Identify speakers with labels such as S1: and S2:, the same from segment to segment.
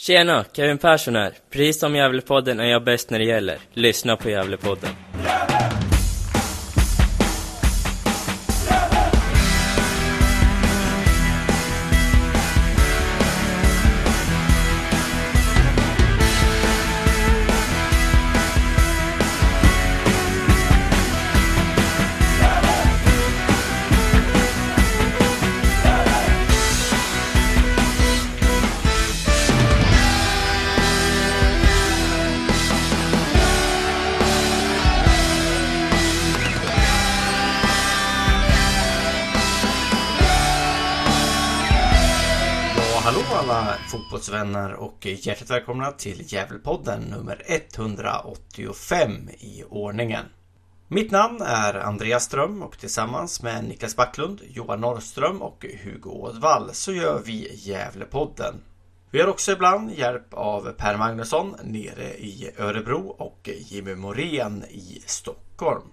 S1: Tjena, Kevin Persson här. Precis som Gävlepodden är jag bäst när det gäller. Lyssna på Gävlepodden.
S2: Vänner och hjärtligt välkomna till Gävlepodden nummer 185 i ordningen. Mitt namn är Andreas Ström och tillsammans med Niklas Backlund, Johan Norrström och Hugo Ådvall så gör vi Gävlepodden. Vi har också ibland hjälp av Per Magnusson nere i Örebro och Jimmy Morén i Stockholm.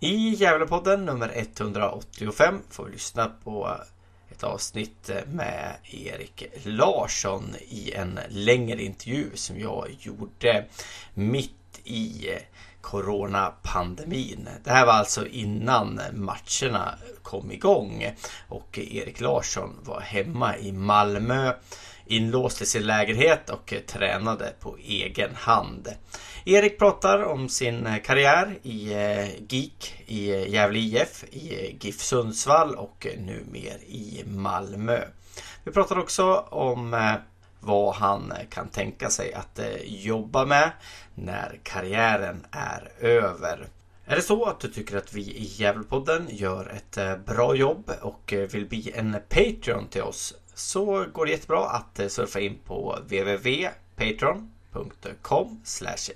S2: I Gävlepodden nummer 185 får vi lyssna på ett avsnitt med Erik Larsson i en längre intervju som jag gjorde mitt i coronapandemin. Det här var alltså innan matcherna kom igång och Erik Larsson var hemma i Malmö inlåst i sin lägenhet och tränade på egen hand. Erik pratar om sin eh, karriär i eh, GIK, i eh, Gävle IF, i GIF Sundsvall och nu mer i Malmö. Vi pratar också om vad han kan tänka sig att jobba med när karriären är över. Är det så att du tycker att vi i Gävlepodden gör ett bra jobb och vill bli en Patreon till oss så går det jättebra att surfa in på www.patreon.com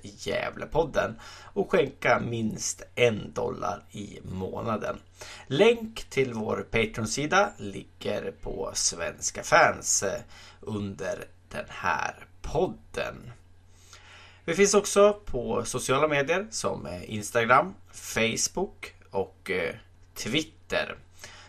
S2: Gävlepodden och skänka minst en dollar i månaden. Länk till vår Patreon-sida ligger på Svenska fans eh, under den här podden. Vi finns också på sociala medier som eh, Instagram, Facebook och eh, Twitter.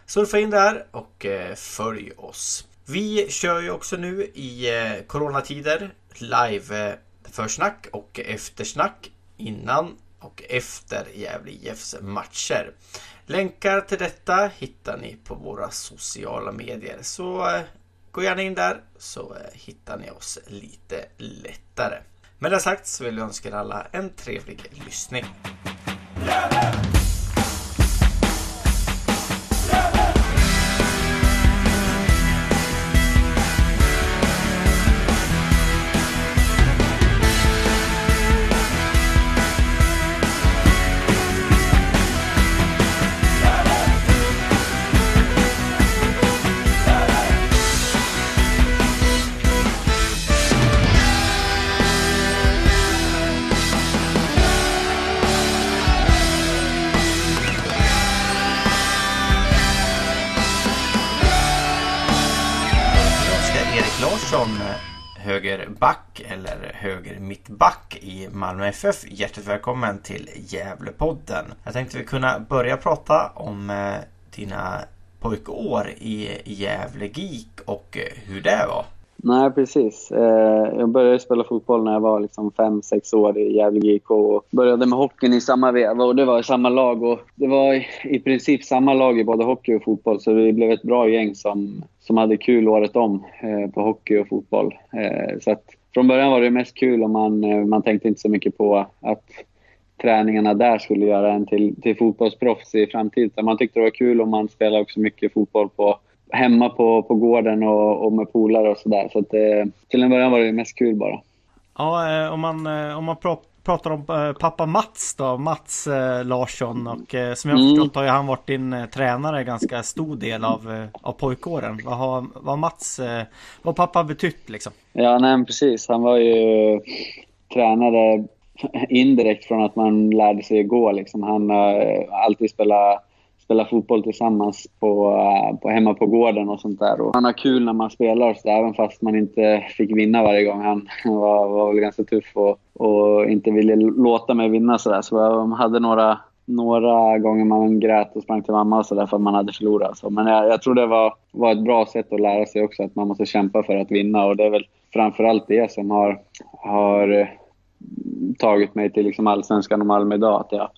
S2: Surfa in där och följ oss. Vi kör ju också nu i coronatider live eh, försnack och eftersnack innan och efter Gävle IFs matcher. Länkar till detta hittar ni på våra sociala medier. Så eh, gå gärna in där så eh, hittar ni oss lite lättare. Med det sagt så vill jag önska er alla en trevlig lyssning. Högerback eller höger mittback i Malmö FF. Hjärtligt välkommen till Gävlepodden. Jag tänkte vi kunna börja prata om eh, dina pojkår i Gävle GIK och eh, hur det var.
S3: Nej, precis. Eh, jag började spela fotboll när jag var liksom 5-6 år i Gävle GIK och började med hockeyn i samma veva och det var i samma lag. Och det var i princip samma lag i både hockey och fotboll så vi blev ett bra gäng som, som hade kul året om eh, på hockey och fotboll. Eh, så att från början var det mest kul och man, eh, man tänkte inte så mycket på att träningarna där skulle göra en till, till fotbollsproffs i framtiden. Man tyckte det var kul och man spelade också mycket fotboll på hemma på, på gården och, och med polare och sådär. Så att eh, till en början var det mest kul bara.
S4: Ja, om man, om man pratar om pappa Mats då, Mats eh, Larsson och eh, som jag har förstått har ju han varit din eh, tränare ganska stor del av, av pojkåren. Vad har, vad Mats, vad pappa betytt liksom?
S3: Ja, nej precis. Han var ju tränare indirekt från att man lärde sig gå liksom. Han har alltid spelat spela fotboll tillsammans på, eh, på hemma på gården och sånt där. Och han har kul när man spelar så där, även fast man inte fick vinna varje gång. Han var, var väl ganska tuff och, och inte ville låta mig vinna sådär. Så jag hade några, några gånger man grät och sprang till mamma och sådär för att man hade förlorat. Så, men jag, jag tror det var, var ett bra sätt att lära sig också, att man måste kämpa för att vinna. Och det är väl framförallt det som har, har eh, tagit mig till liksom allsvenskan och Malmö idag. Att jag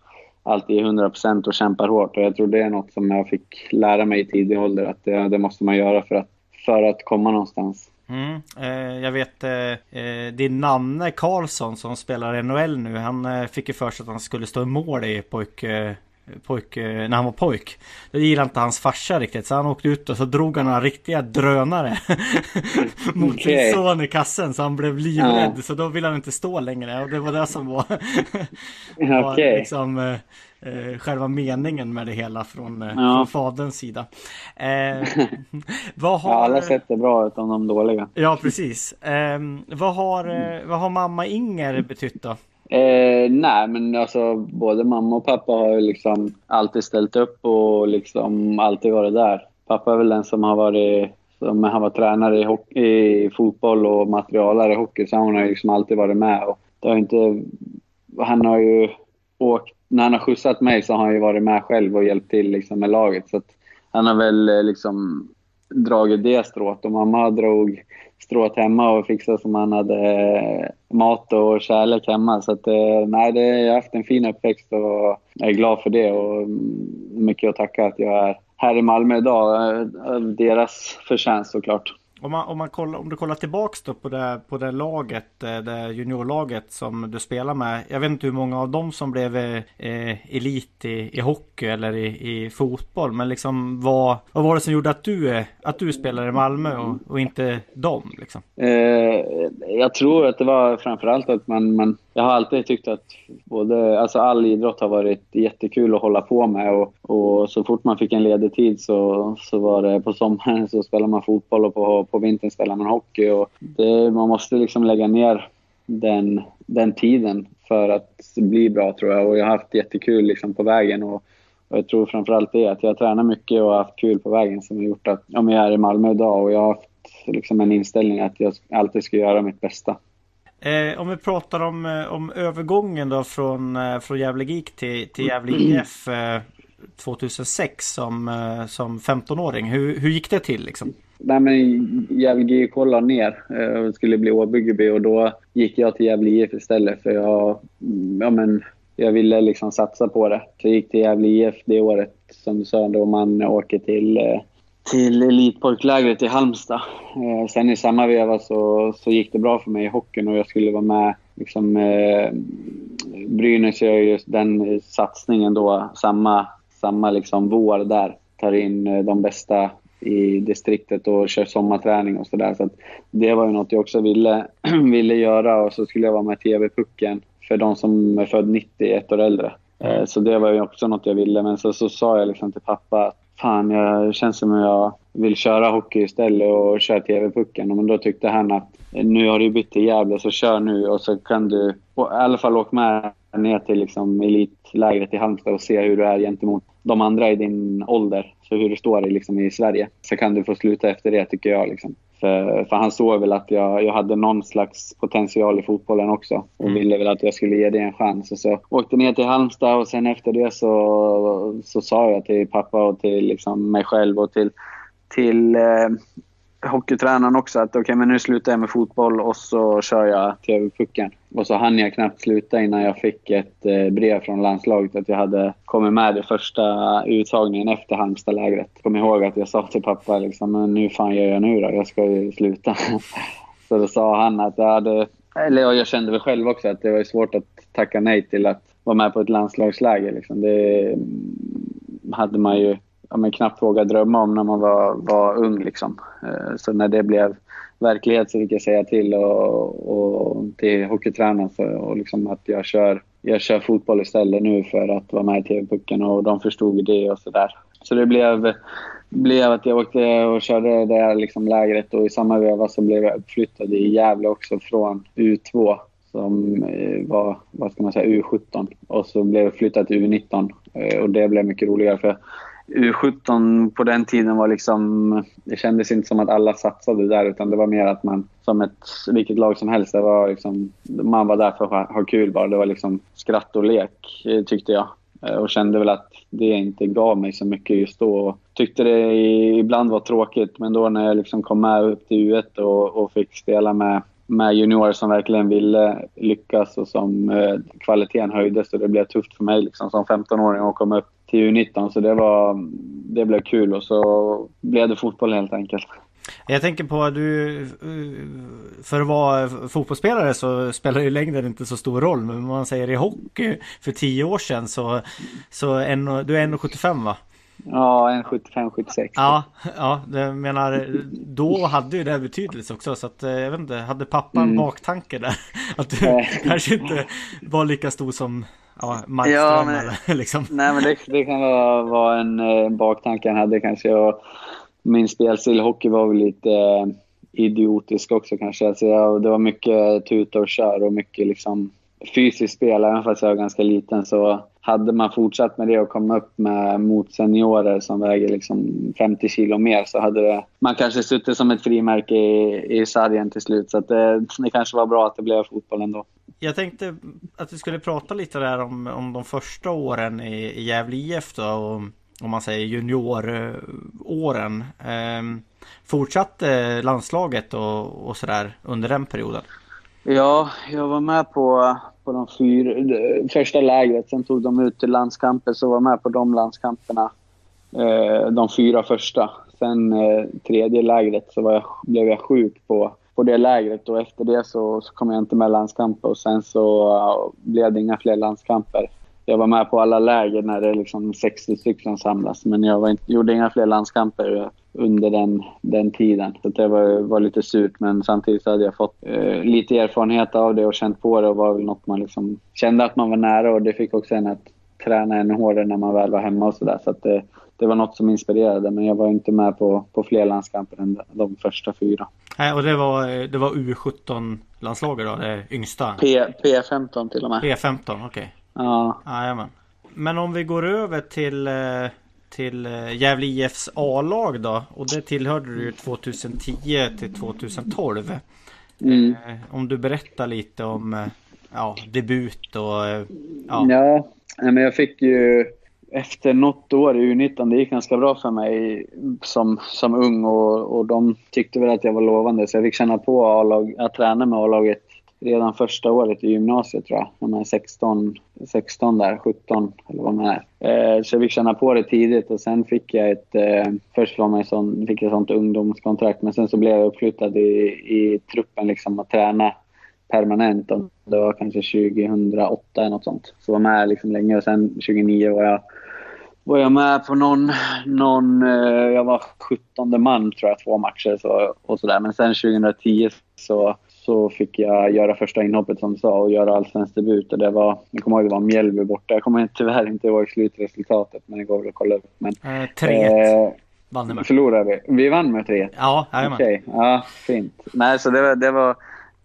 S3: alltid 100% och kämpar hårt. Och jag tror det är något som jag fick lära mig i tidig ålder. Att det, det måste man göra för att, för att komma någonstans.
S2: Mm, eh, jag vet eh, eh din Nanne Karlsson som spelar i NHL nu. Han eh, fick ju för sig att han skulle stå i mål i pojk, eh, pojk, eh, när han var pojk. Det gillade inte hans farsa riktigt så han åkte ut och så drog han några riktiga drönare mot okay. sin son i kassen så han blev livrädd ja. så då ville han inte stå längre och det var det som var, var okay. liksom eh, eh, själva meningen med det hela från, eh, ja. från faderns sida. Eh,
S3: vad har... Ja, alla sätt är bra utan de dåliga.
S2: Ja, precis. Eh, vad, har, eh, vad har mamma Inger betytt då?
S3: Eh, nej, men alltså både mamma och pappa har ju liksom alltid ställt upp och liksom alltid varit där. Pappa är väl den som har varit som han var tränare i, hockey, i fotboll och materialare i hockey, så han har liksom alltid varit med. Och det har inte, han har ju åkt, när han har skjutsat mig så har han ju varit med själv och hjälpt till liksom med laget. Så han har väl eh, liksom dragit det strået och mamma drog strået hemma och fixade som han hade eh, mat och kärlek hemma. Så att, eh, nej, det, jag har haft en fin uppväxt och jag är glad för det och mm, mycket att tacka att jag är här i Malmö idag. Eh, deras förtjänst såklart.
S2: Om, man, om, man kollar, om du kollar tillbaks då på det, på det laget, eh, det juniorlaget som du spelar med. Jag vet inte hur många av dem som blev eh, elit i, i hockey eller i, i fotboll. Men liksom vad, vad var det som gjorde att du, att du spelade i Malmö och, och inte dem? Liksom?
S3: Eh, jag tror att det var framförallt att man, man jag har alltid tyckt att både, alltså all idrott har varit jättekul att hålla på med och, och så fort man fick en ledig tid så, så var det på sommaren så spelade man fotboll och på, på vintern spelade man hockey. Och det, man måste liksom lägga ner den, den tiden för att bli bra tror jag och jag har haft jättekul liksom på vägen. Och, och jag tror framförallt det att jag tränar mycket och har haft kul på vägen som har gjort att om jag är i Malmö idag och jag har haft liksom en inställning att jag alltid ska göra mitt bästa.
S2: Eh, om vi pratar om, eh, om övergången då från, eh, från Gävle GIK till, till Gävle IF eh, 2006 som, eh, som 15-åring. Hur, hur gick det till liksom?
S3: Nej, men Gävle GIK la ner och skulle bli Åbyggeby och då gick jag till Gävle IF istället för jag, ja, men, jag ville liksom satsa på det. Så jag gick till Gävle IF det året som du sa då man åker till till elitpojklägret i Halmstad. Eh, sen i samma veva så, så gick det bra för mig i hockeyn och jag skulle vara med. Liksom, eh, Brynäs gör just den satsningen då, samma, samma liksom vår där. Tar in eh, de bästa i distriktet och kör sommarträning och sådär. Så, det var ju något jag också ville, ville göra och så skulle jag vara med i TV-pucken för de som är född 90, ett år äldre. Eh, så det var ju också något jag ville. Men så, så sa jag liksom till pappa att fan, jag känns som att jag vill köra hockey istället och köra TV-pucken. Men då tyckte han att eh, nu har du bytt till Gävle så kör nu och så kan du i alla fall åka med ner till liksom elitlägret i Halmstad och se hur du är gentemot de andra i din ålder. Så hur du står liksom i Sverige. Så kan du få sluta efter det tycker jag. Liksom. För, för han såg väl att jag, jag hade någon slags potential i fotbollen också och mm. ville väl att jag skulle ge det en chans. Och så åkte ner till Halmstad och sen efter det så, så sa jag till pappa och till liksom mig själv och till, till eh, hockeytränaren också att okej, okay, men nu slutar jag med fotboll och så kör jag TV-pucken. Och så hann jag knappt sluta innan jag fick ett eh, brev från landslaget att jag hade kommit med i första uttagningen efter Halmstadlägret. Kom ihåg att jag sa till pappa liksom, men nu fan gör jag nu då? Jag ska ju sluta. så då sa han att jag hade, eller jag kände väl själv också att det var svårt att tacka nej till att vara med på ett landslagsläger. Liksom. Det mm, hade man ju ja, men knappt vågade drömma om när man var, var ung. Liksom. Eh, så när det blev verklighet så fick jag säga till och, och till hockeytränaren för, och liksom att jag kör, jag kör fotboll istället nu för att vara med i TV-pucken och de förstod det och sådär. Så det blev, blev att jag åkte och körde det här liksom lägret och i samma veva så blev jag uppflyttad i Gävle också från U2 som eh, var, vad ska man säga, U17 och så blev jag flyttad till U19 eh, och det blev mycket roligare för U17 på den tiden var liksom... Det kändes inte som att alla satsade där utan det var mer att man som ett vilket lag som helst. Det var liksom, man var där för att ha kul bara. Det var liksom skratt och lek eh, tyckte jag. Eh, och kände väl att det inte gav mig så mycket just då. Och tyckte det ibland var tråkigt, men då när jag liksom kom med upp till U1 och, och fick spela med, med juniorer som verkligen ville lyckas och som eh, kvaliteten höjdes och det blev tufft för mig liksom, som 15-åring att komma upp till U19. Så det, var, det blev kul och så blev det fotboll helt enkelt.
S2: Jag tänker på att du För att vara fotbollsspelare så spelar ju längden inte så stor roll Men om man säger i hockey För tio år sedan så Så en, du är 1,75 va?
S3: Ja, 1,75-76
S2: Ja, ja, det menar Då hade ju det betydelse också så att eh, jag vet inte Hade pappa en mm. baktanke där? Att du kanske inte var lika stor som Ja, Markström ja, liksom.
S3: Nej men det, det kan vara, vara en, en eh, baktanke han hade kanske och min spelstil hockey var väl lite eh, idiotisk också kanske. Alltså jag, det var mycket tuta och kör och mycket liksom fysiskt spel. Även fast jag var ganska liten så hade man fortsatt med det och kommit upp med, mot seniorer som väger liksom 50 kilo mer så hade det, man kanske suttit som ett frimärke i, i sargen till slut. Så det, det kanske var bra att det blev fotboll ändå.
S2: Jag tänkte att vi skulle prata lite där om, om de första åren i, i Gävle IF då. Och om man säger junioråren. Eh, fortsatte landslaget och, och sådär under den perioden?
S3: Ja, jag var med på, på de fyra, första lägret. Sen tog de ut till landskamper, så var med på de landskamperna. Eh, de fyra första. Sen eh, tredje lägret så var jag, blev jag sjuk på, på det lägret och efter det så, så kom jag inte med landskamper och sen så blev det inga fler landskamper jag var med på alla läger när det är liksom 60 stycken samlas. Men jag inte, gjorde inga fler landskamper under den, den tiden. Så det var, var lite surt. Men samtidigt så hade jag fått eh, lite erfarenhet av det och känt på det. Och var väl något man liksom kände att man var nära. Och det fick också en att träna ännu hårdare när man väl var hemma och sådär. Så, så det, det var något som inspirerade. Men jag var inte med på, på fler landskamper än de första fyra.
S2: Nej, och det var, det var U17-landslaget då? Det yngsta?
S3: P, P15 till och med.
S2: P15, okej. Okay.
S3: Ja.
S2: Jajamän. Men om vi går över till eh, till eh, Gävle IFs A-lag då. Och det tillhörde du 2010 till 2012. Mm. Eh, om du berättar lite om ja, debut och
S3: ja. Ja, men jag fick ju efter något år i U19, det gick ganska bra för mig som, som ung och, och de tyckte väl att jag var lovande så jag fick känna på A-lag, att träna med A-laget redan första året i gymnasiet tror jag. När man är 16, 16 där, 17 eller vad man är. Eh, så jag fick känna på det tidigt och sen fick jag ett... Eh, först var man sån, fick jag sånt ungdomskontrakt men sen så blev jag uppflyttad i, i truppen liksom att träna permanent. Och det var kanske 2008 eller något sånt. Så jag var med liksom länge och sen 2009 var jag var jag med på någon, någon eh, jag var 17 man tror jag, två matcher så, och sådär. Men sen 2010 så så fick jag göra första inhoppet som du sa och göra allsvensk debut. Och det var, jag kommer ihåg det var Mjällby borta. Jag kommer tyvärr inte ihåg slutresultatet men det går väl att kolla upp. Men,
S2: eh, 3-1 eh, vann
S3: med. Förlorade vi? Vi vann med 3-1?
S2: Ja, jajamän.
S3: Okej, okay. ja fint. Nej, så det var, det var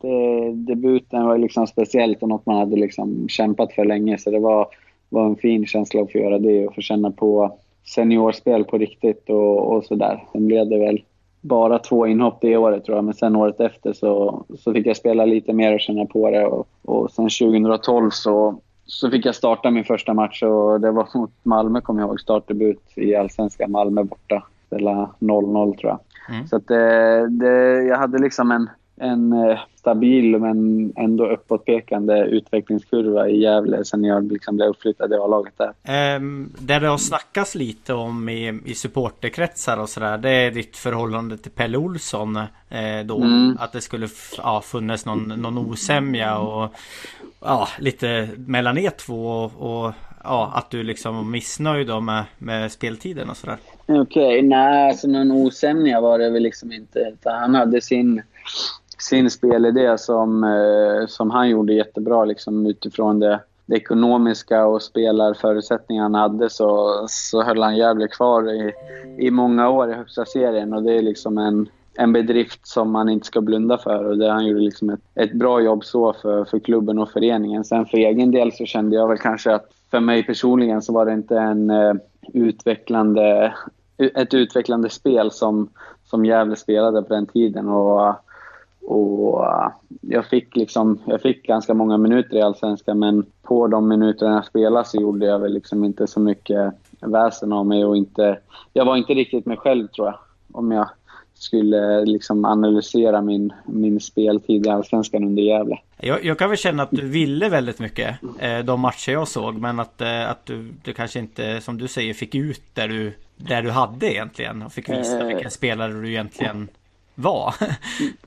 S3: det, debuten var liksom speciellt och något man hade liksom kämpat för länge. Så det var, var en fin känsla att få göra det och få känna på seniorspel på riktigt och, och sådär. Sen blev det väl bara två inhopp det året tror jag, men sen året efter så, så fick jag spela lite mer och känna på det. Och, och sen 2012 så, så fick jag starta min första match och det var mot Malmö, kommer jag ihåg, startdebut i Allsvenskan. Malmö borta. Spela 0-0 tror jag. Mm. Så att det, det, jag hade liksom en, en eh, stabil men ändå uppåtpekande utvecklingskurva i Gävle sen jag liksom blev uppflyttad i A-laget där.
S2: Um, det det har snackats lite om i, i supporterkretsar och sådär det är ditt förhållande till Pelle Olsson eh, då. Mm. Att det skulle ja, funnits någon, någon osämja och ja, lite mellan er två och, och ja, att du liksom var missnöjd då med, med speltiden och sådär.
S3: Okej, okay, nej alltså någon osämja var det väl liksom inte. Han hade sin sin spelidé som, eh, som han gjorde jättebra liksom, utifrån det, det ekonomiska och spelarförutsättningar han hade så, så höll han Gävle kvar i, i många år i högsta serien och det är liksom en, en bedrift som man inte ska blunda för och det han gjorde liksom ett, ett bra jobb så för, för klubben och föreningen. Sen för egen del så kände jag väl kanske att för mig personligen så var det inte en uh, utvecklande, ett utvecklande spel som, som Gävle spelade på den tiden. Och, och uh, jag fick, liksom, jag fick ganska många minuter i Allsvenskan men på de minuterna jag spelade så gjorde jag väl liksom inte så mycket väsen av mig och inte... Jag var inte riktigt mig själv tror jag. Om jag skulle liksom analysera min, min speltid i Allsvenskan under Gävle.
S2: Jag, jag, kan väl känna att du ville väldigt mycket eh, de matcher jag såg men att, eh, att du, du kanske inte som du säger fick ut där du, där du hade egentligen och fick visa eh, vilken spelare du egentligen vara.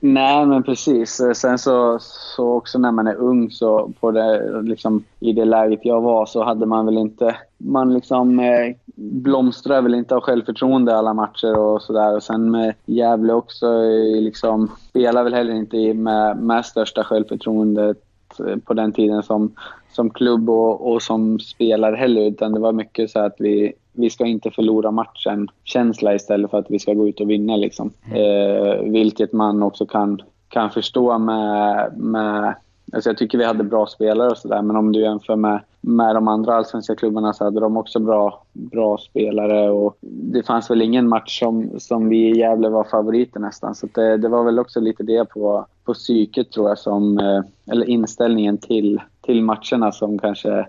S3: Nej men precis. Sen så, så också när man är ung så på det, liksom, i det läget jag var så hade man väl inte... Man liksom eh, blomstrar väl inte av självförtroende alla matcher och sådär. Och sen med Gävle också eh, liksom spelar väl heller inte med, med största självförtroendet eh, på den tiden som, som klubb och, och som spelare heller. Utan det var mycket så att vi vi ska inte förlora matchen känsla istället för att vi ska gå ut och vinna. Liksom. Mm. Eh, vilket man också kan, kan förstå med, med Alltså jag tycker vi hade bra spelare och sådär, men om du jämför med, med de andra allsvenska klubbarna så hade de också bra, bra spelare. Och det fanns väl ingen match som, som vi i Gävle var favoriter nästan. Så det, det var väl också lite det på, på psyket tror jag, som, eh, eller inställningen till, till matcherna som kanske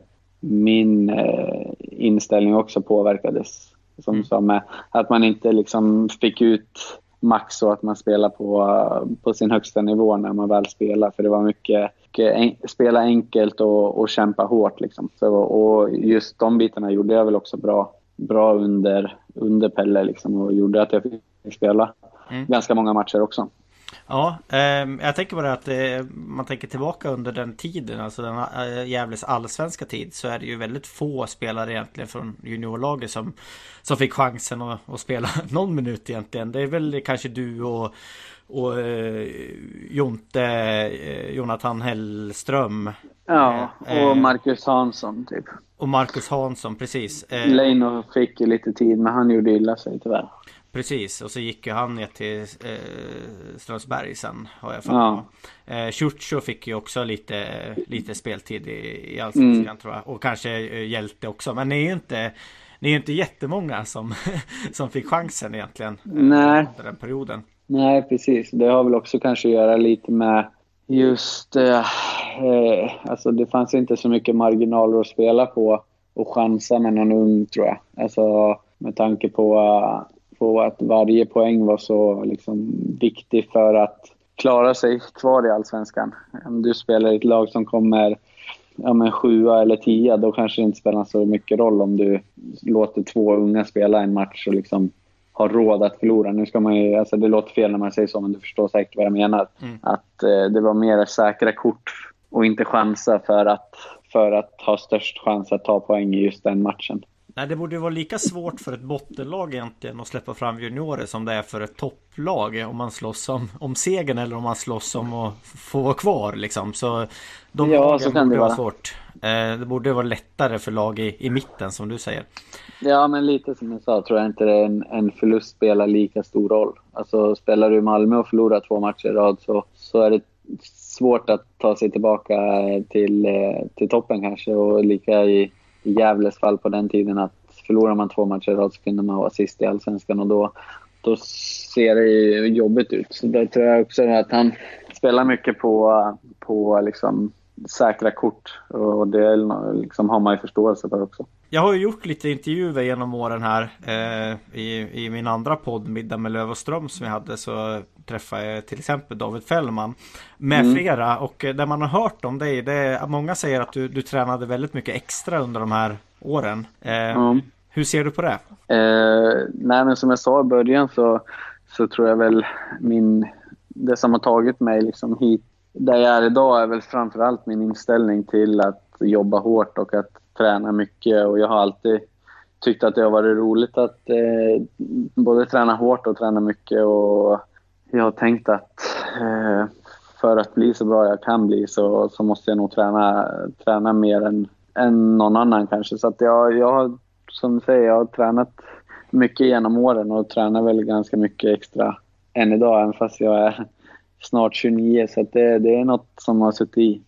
S3: min eh, inställning också påverkades. Som mm. sa med att man inte liksom fick ut max och att man spelar på, på sin högsta nivå när man väl spelar. För det var mycket, mycket en, spela enkelt och, och kämpa hårt. Liksom. Så, och just de bitarna gjorde jag väl också bra, bra under, under Pelle liksom, och gjorde att jag fick spela mm. ganska många matcher också.
S2: Ja, eh, jag tänker det att eh, man tänker tillbaka under den tiden, alltså den eh, Gävles allsvenska tid, så är det ju väldigt få spelare egentligen från juniorlaget som, som fick chansen att, att spela någon minut egentligen. Det är väl kanske du och, och eh, Jonte, eh, Jonathan Hellström.
S3: Ja, eh, och Marcus Hansson typ.
S2: Och Marcus Hansson, precis.
S3: Eh, Leino fick ju lite tid, men han gjorde illa sig tyvärr.
S2: Precis, och så gick ju han ner till eh, Strömsberg sen har jag för ja. eh, fick ju också lite, lite speltid i, i Allsvenskan mm. tror jag. Och kanske eh, Hjälte också. Men det är ju inte Ni är ju inte jättemånga som, som fick chansen egentligen. Eh,
S3: Nej.
S2: Under den perioden.
S3: Nej, precis. Det har väl också kanske att göra lite med just... Eh, eh, alltså det fanns inte så mycket marginaler att spela på och chansa med någon ung tror jag. Alltså med tanke på på att varje poäng var så liksom, viktig för att klara sig kvar i Allsvenskan. Om du spelar i ett lag som kommer ja, men sjua eller tia, då kanske det inte spelar så mycket roll om du låter två unga spela en match och liksom har råd att förlora. Nu ska man ju, alltså det låter fel när man säger så, men du förstår säkert vad jag menar. Mm. Att eh, det var mer säkra kort och inte chansa för att, för att ha störst chans att ta poäng i just den matchen.
S2: Nej, det borde ju vara lika svårt för ett bottenlag egentligen att släppa fram juniorer som det är för ett topplag. Om man slåss om, om segern eller om man slåss om att få vara kvar liksom. Så de
S3: ja, så kan det vara
S2: svårt. Eh, det borde vara lättare för lag i, i mitten som du säger.
S3: Ja, men lite som jag sa tror jag inte en, en förlust spelar lika stor roll. Alltså spelar du Malmö och förlorar två matcher i rad så, så är det svårt att ta sig tillbaka till, eh, till toppen kanske. Och lika i i Gävles fall på den tiden att förlorar man två matcher i rad så kunde man vara sist i Allsvenskan och då, då ser det ju jobbigt ut. Så det tror jag också att han spelar mycket på, på liksom säkra kort och det liksom har man ju förståelse för också.
S2: Jag har ju gjort lite intervjuer genom åren här eh, i, i min andra podd Middag med Löv och Ström som jag hade så träffade jag till exempel David Fällman med mm. flera och det man har hört om dig det är många säger att du, du tränade väldigt mycket extra under de här åren. Eh, mm. Hur ser du på det?
S3: Eh, nej men som jag sa i början så, så tror jag väl min det som har tagit mig liksom hit där jag är idag är väl framförallt min inställning till att jobba hårt och att träna mycket. Och jag har alltid tyckt att det har varit roligt att eh, både träna hårt och träna mycket. Och jag har tänkt att eh, för att bli så bra jag kan bli så, så måste jag nog träna, träna mer än, än någon annan kanske. Så att jag, jag har, som du säger, jag har tränat mycket genom åren och tränar väl ganska mycket extra än idag, även fast jag är snart 29. Så det, det är något som har suttit i.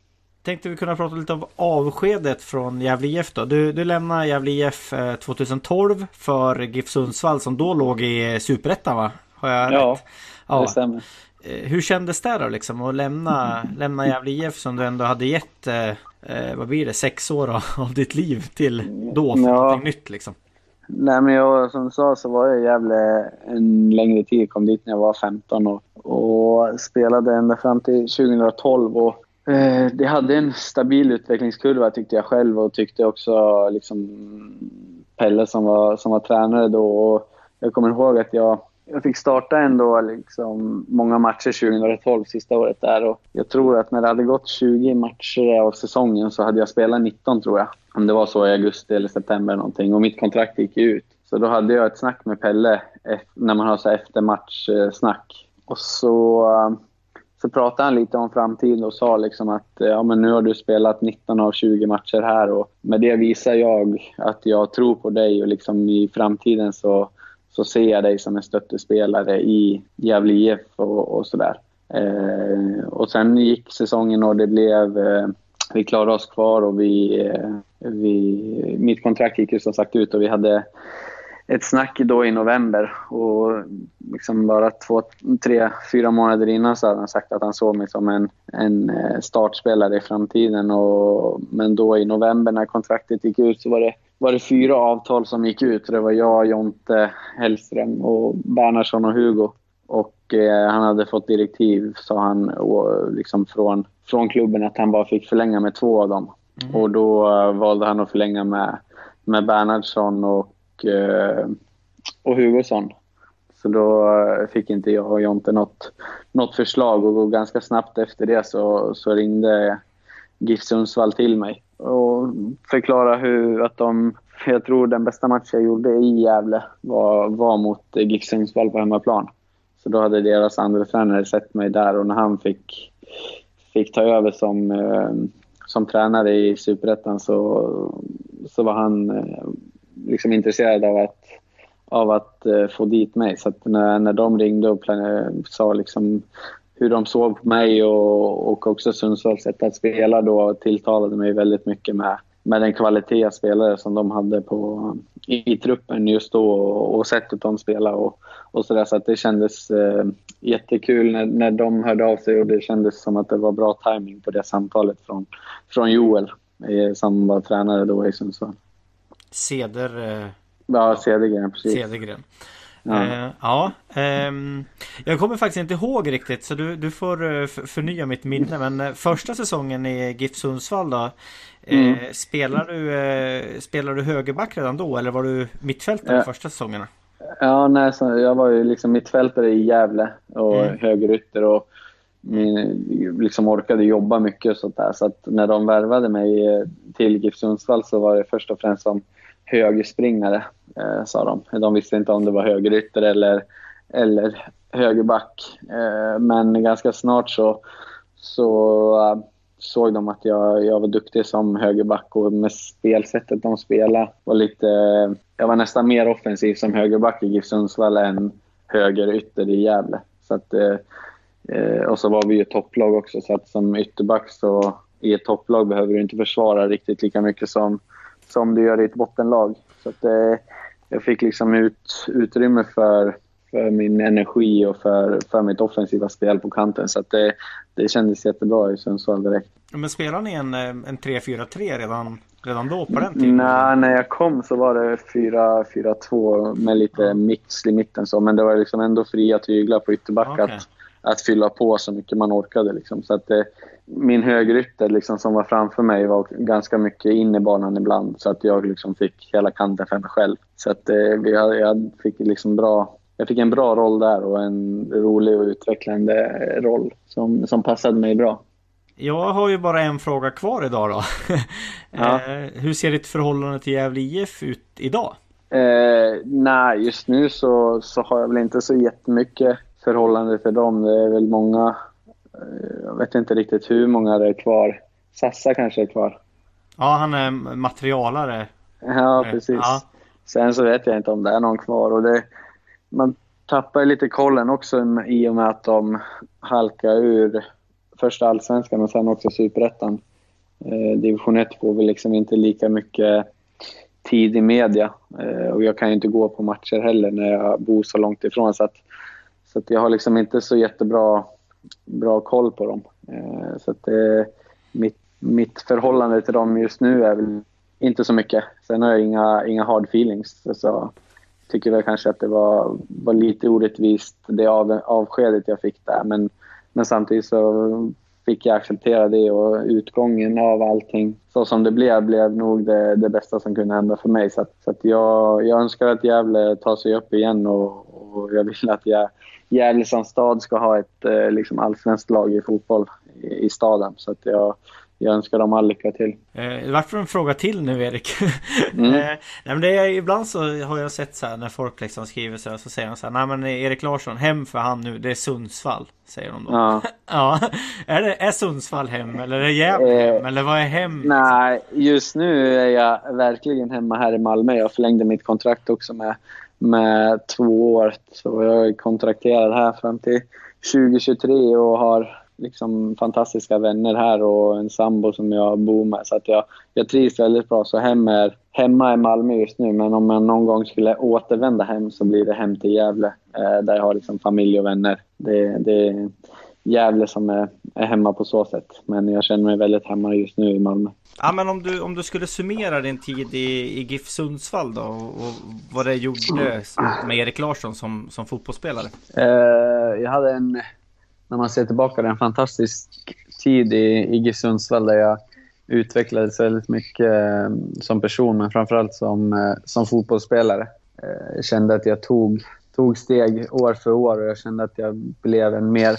S2: Tänkte vi kunna prata lite om avskedet från Gävle IF då. Du, du lämnar Gävle IF 2012 eh, för GIF Sundsvall som då låg i Superettan va?
S3: Har jag ja, rätt? Ja, det stämmer.
S2: eh, hur kändes det då liksom att lämna, lämna Gävle IF som du ändå hade gett, eh, eh vad blir det, sex år av, ditt liv till då för ja. någonting nytt liksom?
S3: Nej men jag, som du sa så var jag i Gävle en längre tid. Kom dit när jag var 15 och, och spelade ända fram till 2012. Och, Eh, det hade en stabil utvecklingskurva tyckte jag själv och tyckte också liksom Pelle som var, som var tränare då. Och jag kommer ihåg att jag, jag fick starta ändå liksom många matcher 2012, sista året där. Och jag tror att när det hade gått 20 matcher av säsongen så hade jag spelat 19 tror jag. Om det var så i augusti eller september någonting. Och mitt kontrakt gick ut. Så då hade jag ett snack med Pelle när man har så eftermatchsnack. Och så, så pratade han lite om framtiden och sa liksom att ja, men nu har du spelat 19 av 20 matcher här och med det visar jag att jag tror på dig och liksom i framtiden så så ser jag dig som en stöttespelare i Gävle IF och, och sådär. Eh, och sen gick säsongen och det blev... Eh, vi klarade oss kvar och vi, eh, vi... Mitt kontrakt gick ju som sagt ut och vi hade ett snack då i november och liksom bara två, tre, fyra månader innan så hade han sagt att han såg mig som en, en eh, startspelare i framtiden. Och, men då i november när kontraktet gick ut så var det var det fyra avtal som gick ut. Det var jag, Jonte, Hellström, och Bernhardsson och Hugo. Och eh, han hade fått direktiv, sa han, och, liksom från, från klubben att han bara fick förlänga med två av dem. Mm. Och då uh, valde han att förlänga med, med Bernhardsson och, och, eh, och Hugosson. Så då eh, fick inte jag och Jonte något, något förslag och ganska snabbt efter det så, så ringde GIF Sundsvall till mig och förklarade hur att de... Jag tror den bästa matchen jag gjorde i Gävle var, var mot GIF Sundsvall på hemmaplan. Så då hade deras andra tränare sett mig där och när han fick, fick ta över som, eh, som tränare i Superettan så, så var han liksom intresserad av att, av att uh, få dit mig. Så när, när de ringde och sa liksom hur de såg på mig och, och också Sundsvalls sätt att spela då tilltalade mig väldigt mycket med, med den kvalitet av spelare som de hade på, i, i truppen just då och, och sättet de spelade och, och så där. Så att det kändes eh, jättekul när, när de hörde av sig och det kändes som att det var bra timing på det samtalet från, från Joel eh, som var tränare då i Sundsvall.
S2: Ceder... Eh...
S3: Ja, Cedergren, precis.
S2: Cedergren. Ja. Eh, ja ehm, jag kommer faktiskt inte ihåg riktigt så du, du får eh, förnya mitt minne. Men första säsongen i GIF Sundsvall då. Mm. Spelar, du, spelar du högerback redan då eller var du mittfältare ja. första säsongerna?
S3: Ja, nej, så jag var ju liksom mittfältare i Gävle och mm. högerytter och min, liksom orkade jobba mycket och sånt där. Så att när de värvade mig till GIF Sundsvall så var det först och främst som högerspringare, eh, sa de. De visste inte om det var högerytter eller, eller högerback. Eh, men ganska snart så, så eh, såg de att jag, jag var duktig som högerback och med spelsättet de spelade var lite... Jag var nästan mer offensiv som högerback i GIF Sundsvall än högerytter i Gävle. Så att, eh, eh och så var vi ju topplag också, så att som ytterback så i ett topplag behöver du inte försvara riktigt lika mycket som som du gör i ett bottenlag. Så att, eh, jag fick liksom ut, utrymme för, för min energi och för, för mitt offensiva spel på kanten. Så att det, det kändes jättebra i Sundsvall direkt.
S2: Men spelade ni en, eh, en 3-4-3 redan, redan då på den tiden?
S3: Nej, när jag kom så var det 4-4-2 med lite mix i mitten. Så, men det var liksom ändå fria tyglar på ytterback okay. att, att fylla på så mycket man orkade. Liksom. Så att det, min högerytter liksom, som var framför mig var ganska mycket in i banan ibland så att jag liksom fick hela kanten för mig själv. Så att, eh, jag, jag, fick liksom bra, jag fick en bra roll där och en rolig och utvecklande roll som, som passade mig bra.
S2: Jag har ju bara en fråga kvar idag då. Ja. Eh, hur ser ditt förhållande till Gävle IF ut idag?
S3: Eh, nej, just nu så, så har jag väl inte så jättemycket förhållande till dem. Det är väl många Eh, jag vet inte riktigt hur många det är kvar. Sassa kanske är kvar.
S2: Ja, han är materialare.
S3: Ja, eh, precis. Ja. Sen så vet jag inte om det är någon kvar. Och det, man tappar lite kollen också i och med att de halkar ur första allsvenskan och sen också superettan. Eh, division 1 får väl liksom inte lika mycket tid i media. Eh, och jag kan ju inte gå på matcher heller när jag bor så långt ifrån. Så, att, så att jag har liksom inte så jättebra bra koll på dem. Eh, så att eh, mitt, mitt förhållande till dem just nu är väl inte så mycket. Sen har jag inga, inga hard feelings. Så tycker väl kanske att det var, var lite orättvist, det av, avskedet jag fick där. Men, men samtidigt så fick jag acceptera det och utgången av allting så som det blev, blev nog det, det bästa som kunde hända för mig. Så, att, så att jag, jag önskar att Gävle tar sig upp igen och, och jag vill att jag, Gävle som stad ska ha ett eh, liksom allsvenskt lag i fotboll i, i staden. Så att jag, jag önskar dem all lycka till.
S2: Eh, varför en fråga till nu Erik? Mm. eh, nej, men det är, ibland så har jag sett så här när folk liksom skriver så här, så säger de så här, nej men Erik Larsson, hem för han nu, det är Sundsvall. Säger de då. Ja. ja. Är, det, är Sundsvall hem eller är det Gävle hem? Eller vad är hem?
S3: Nej, just nu är jag verkligen hemma här i Malmö. Jag förlängde mitt kontrakt också med, med två år. Så jag är kontrakterad här fram till 2023 och har liksom fantastiska vänner här och en sambo som jag bor med. Så att jag, jag trivs väldigt bra. Så hem är, hemma är Malmö just nu, men om jag någon gång skulle återvända hem så blir det hem till Gävle. Eh, där jag har liksom familj och vänner. Det, det Gävle som är, är hemma på så sätt. Men jag känner mig väldigt hemma just nu i Malmö.
S2: Ja men om du, om du skulle summera din tid i, i GIF Sundsvall då och vad det gjorde med Erik Larsson som, som fotbollsspelare?
S3: Uh, jag hade en när man ser tillbaka, en fantastisk tid i, i GIF Sundsvall där jag utvecklades väldigt mycket eh, som person, men framförallt som, eh, som fotbollsspelare. Eh, jag kände att jag tog, tog steg år för år och jag kände att jag blev en mer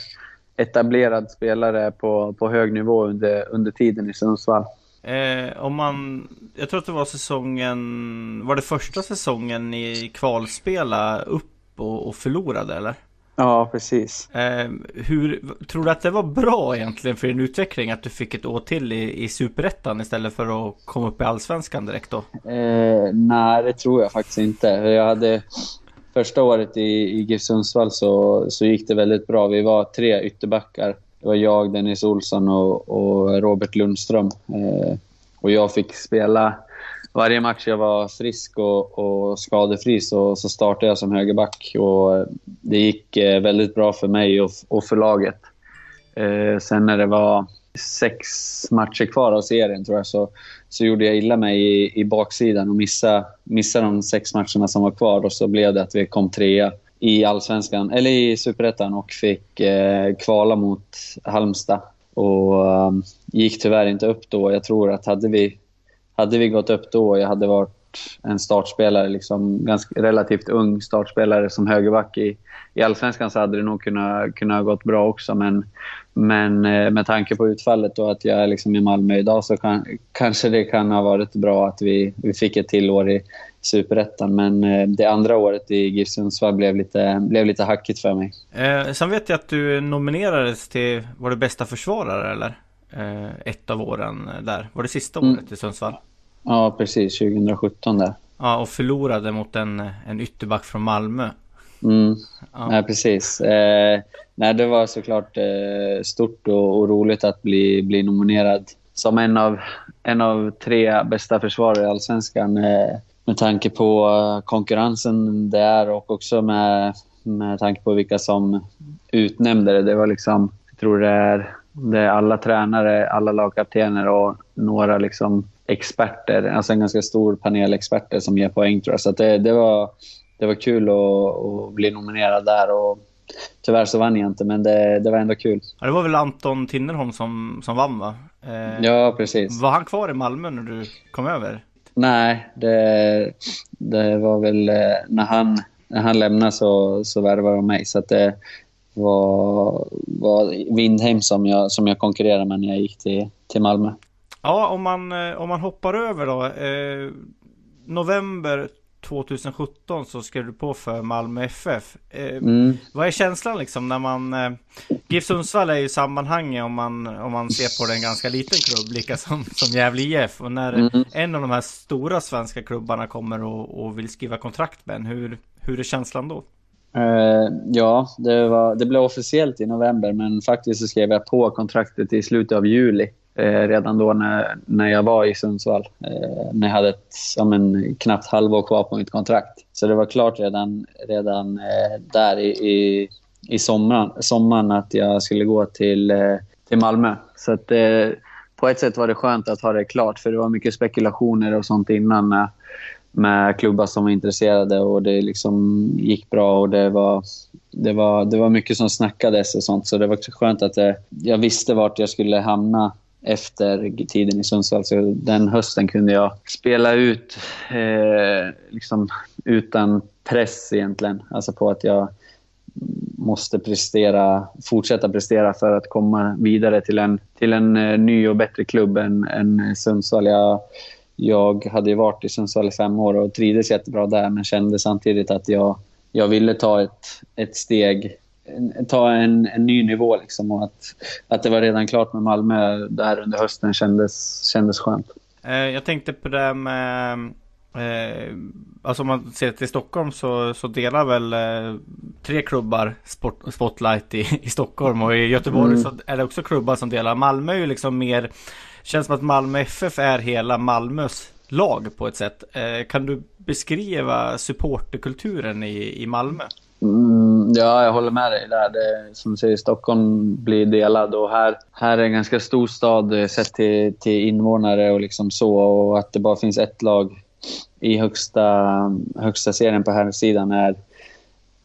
S3: etablerad spelare på, på hög nivå under, under tiden i Sundsvall.
S2: Eh, om man, jag tror att det var säsongen, var det första säsongen ni kvalspela upp och, och förlorade eller?
S3: Ja, precis.
S2: Eh, hur, tror du att det var bra egentligen för din utveckling att du fick ett år till i, i Superettan istället för att komma upp i Allsvenskan direkt då?
S3: Eh, nej, det tror jag faktiskt inte. Jag hade första året i, i GIF Sundsvall så, så gick det väldigt bra. Vi var tre ytterbackar. Det var jag, Dennis Olsson och, och Robert Lundström. Eh, och jag fick spela varje match jag var frisk och, och skadefri så, så startade jag som högerback. Och det gick eh, väldigt bra för mig och, och för laget. Eh, sen när det var sex matcher kvar av serien tror jag så, så gjorde jag illa mig i, i baksidan och missade, missade de sex matcherna som var kvar. Och så blev det att vi kom trea i allsvenskan, eller i superettan och fick eh, kvala mot Halmstad. Och eh, gick tyvärr inte upp då. Jag tror att hade vi hade vi gått upp då jag hade varit en startspelare, liksom ganska relativt ung startspelare som högerback i, i allsvenskan så hade det nog kunnat, kunnat gått bra också. Men, men eh, med tanke på utfallet och att jag är liksom i Malmö idag så kan, kanske det kan ha varit bra att vi, vi fick ett till år i superettan. Men eh, det andra året i GIF Sundsvall blev lite, blev lite hackigt för mig.
S2: Eh, sen vet jag att du nominerades till, var det bästa försvarare eller? Eh, ett av åren där. Var det sista mm. året mm. i Sundsvall?
S3: Ja, precis. 2017 där.
S2: Ja, och förlorade mot en, en ytterback från Malmö.
S3: Mm. Ja. Nej, precis. Eh, nej, det var såklart eh, stort och, och, roligt att bli, bli nominerad som en av, en av tre bästa försvarare i Allsvenskan. Eh, med tanke på konkurrensen det är och också med, med tanke på vilka som utnämnde det. Det var liksom, jag tror det är, det är alla tränare, alla lagkaptener och några liksom experter, alltså en ganska stor panel experter som ger poäng tror jag. Så det, det, var, det var kul att, att, bli nominerad där. Och tyvärr så vann jag inte, men det, det var ändå kul.
S2: Ja, det var väl Anton Tinnerholm som, som vann va?
S3: Eh, ja, precis.
S2: Var han kvar i Malmö när du kom över?
S3: Nej, det, det var väl eh, när han, när han lämnade så, så värvade de mig. Så det var, var Windheim som jag, som jag konkurrerade med när jag gick till, till Malmö.
S2: Ja, om man, eh, om man hoppar över då. Eh, november 2017 så skrev du på för Malmö FF. Eh, mm. Vad är känslan liksom när man... Eh, GIF Sundsvall är ju sammanhanget om man, om man ser på den ganska liten klubb, lika som, som Gävle IF. Och när mm. en av de här stora svenska klubbarna kommer och, och vill skriva kontrakt med en, hur, hur är känslan då?
S3: Uh, ja, det, var, det blev officiellt i november, men faktiskt så skrev jag på kontraktet i slutet av juli Eh, redan då när, när jag var i Sundsvall. Eh, när jag hade ett ja, men, knappt halvår kvar på mitt kontrakt. Så det var klart redan, redan eh, där i, i, i sommaren, sommaren att jag skulle gå till, eh, till Malmö. Så att, eh, på ett sätt var det skönt att ha det klart, för det var mycket spekulationer och sånt innan med, med klubbar som var intresserade och det liksom gick bra och det var, det var, det var mycket som snackades och sånt. Så det var skönt att det, jag visste vart jag skulle hamna efter tiden i Sundsvall. Så den hösten kunde jag spela ut eh, liksom utan press egentligen. Alltså på att jag måste prestera, fortsätta prestera för att komma vidare till en, till en eh, ny och bättre klubb än, än Sundsvall. Jag, jag hade varit i Sundsvall i fem år och trivdes jättebra där men kände samtidigt att jag, jag ville ta ett, ett steg ta en, en ny nivå. Liksom, och att, att det var redan klart med Malmö där under hösten kändes, kändes skönt.
S2: Eh, jag tänkte på det med eh, Alltså om man ser till Stockholm så, så delar väl eh, tre klubbar sport, Spotlight i, i Stockholm och i Göteborg mm. så är det också klubbar som delar. Malmö är ju liksom mer Känns som att Malmö FF är hela Malmös lag på ett sätt. Eh, kan du beskriva supporterkulturen i, i Malmö?
S3: Mm, ja, jag håller med dig där. Det, som du säger, Stockholm blir delad och här, här är en ganska stor stad eh, sett till, till invånare och liksom så. Och att det bara finns ett lag i högsta, högsta serien på här sidan är,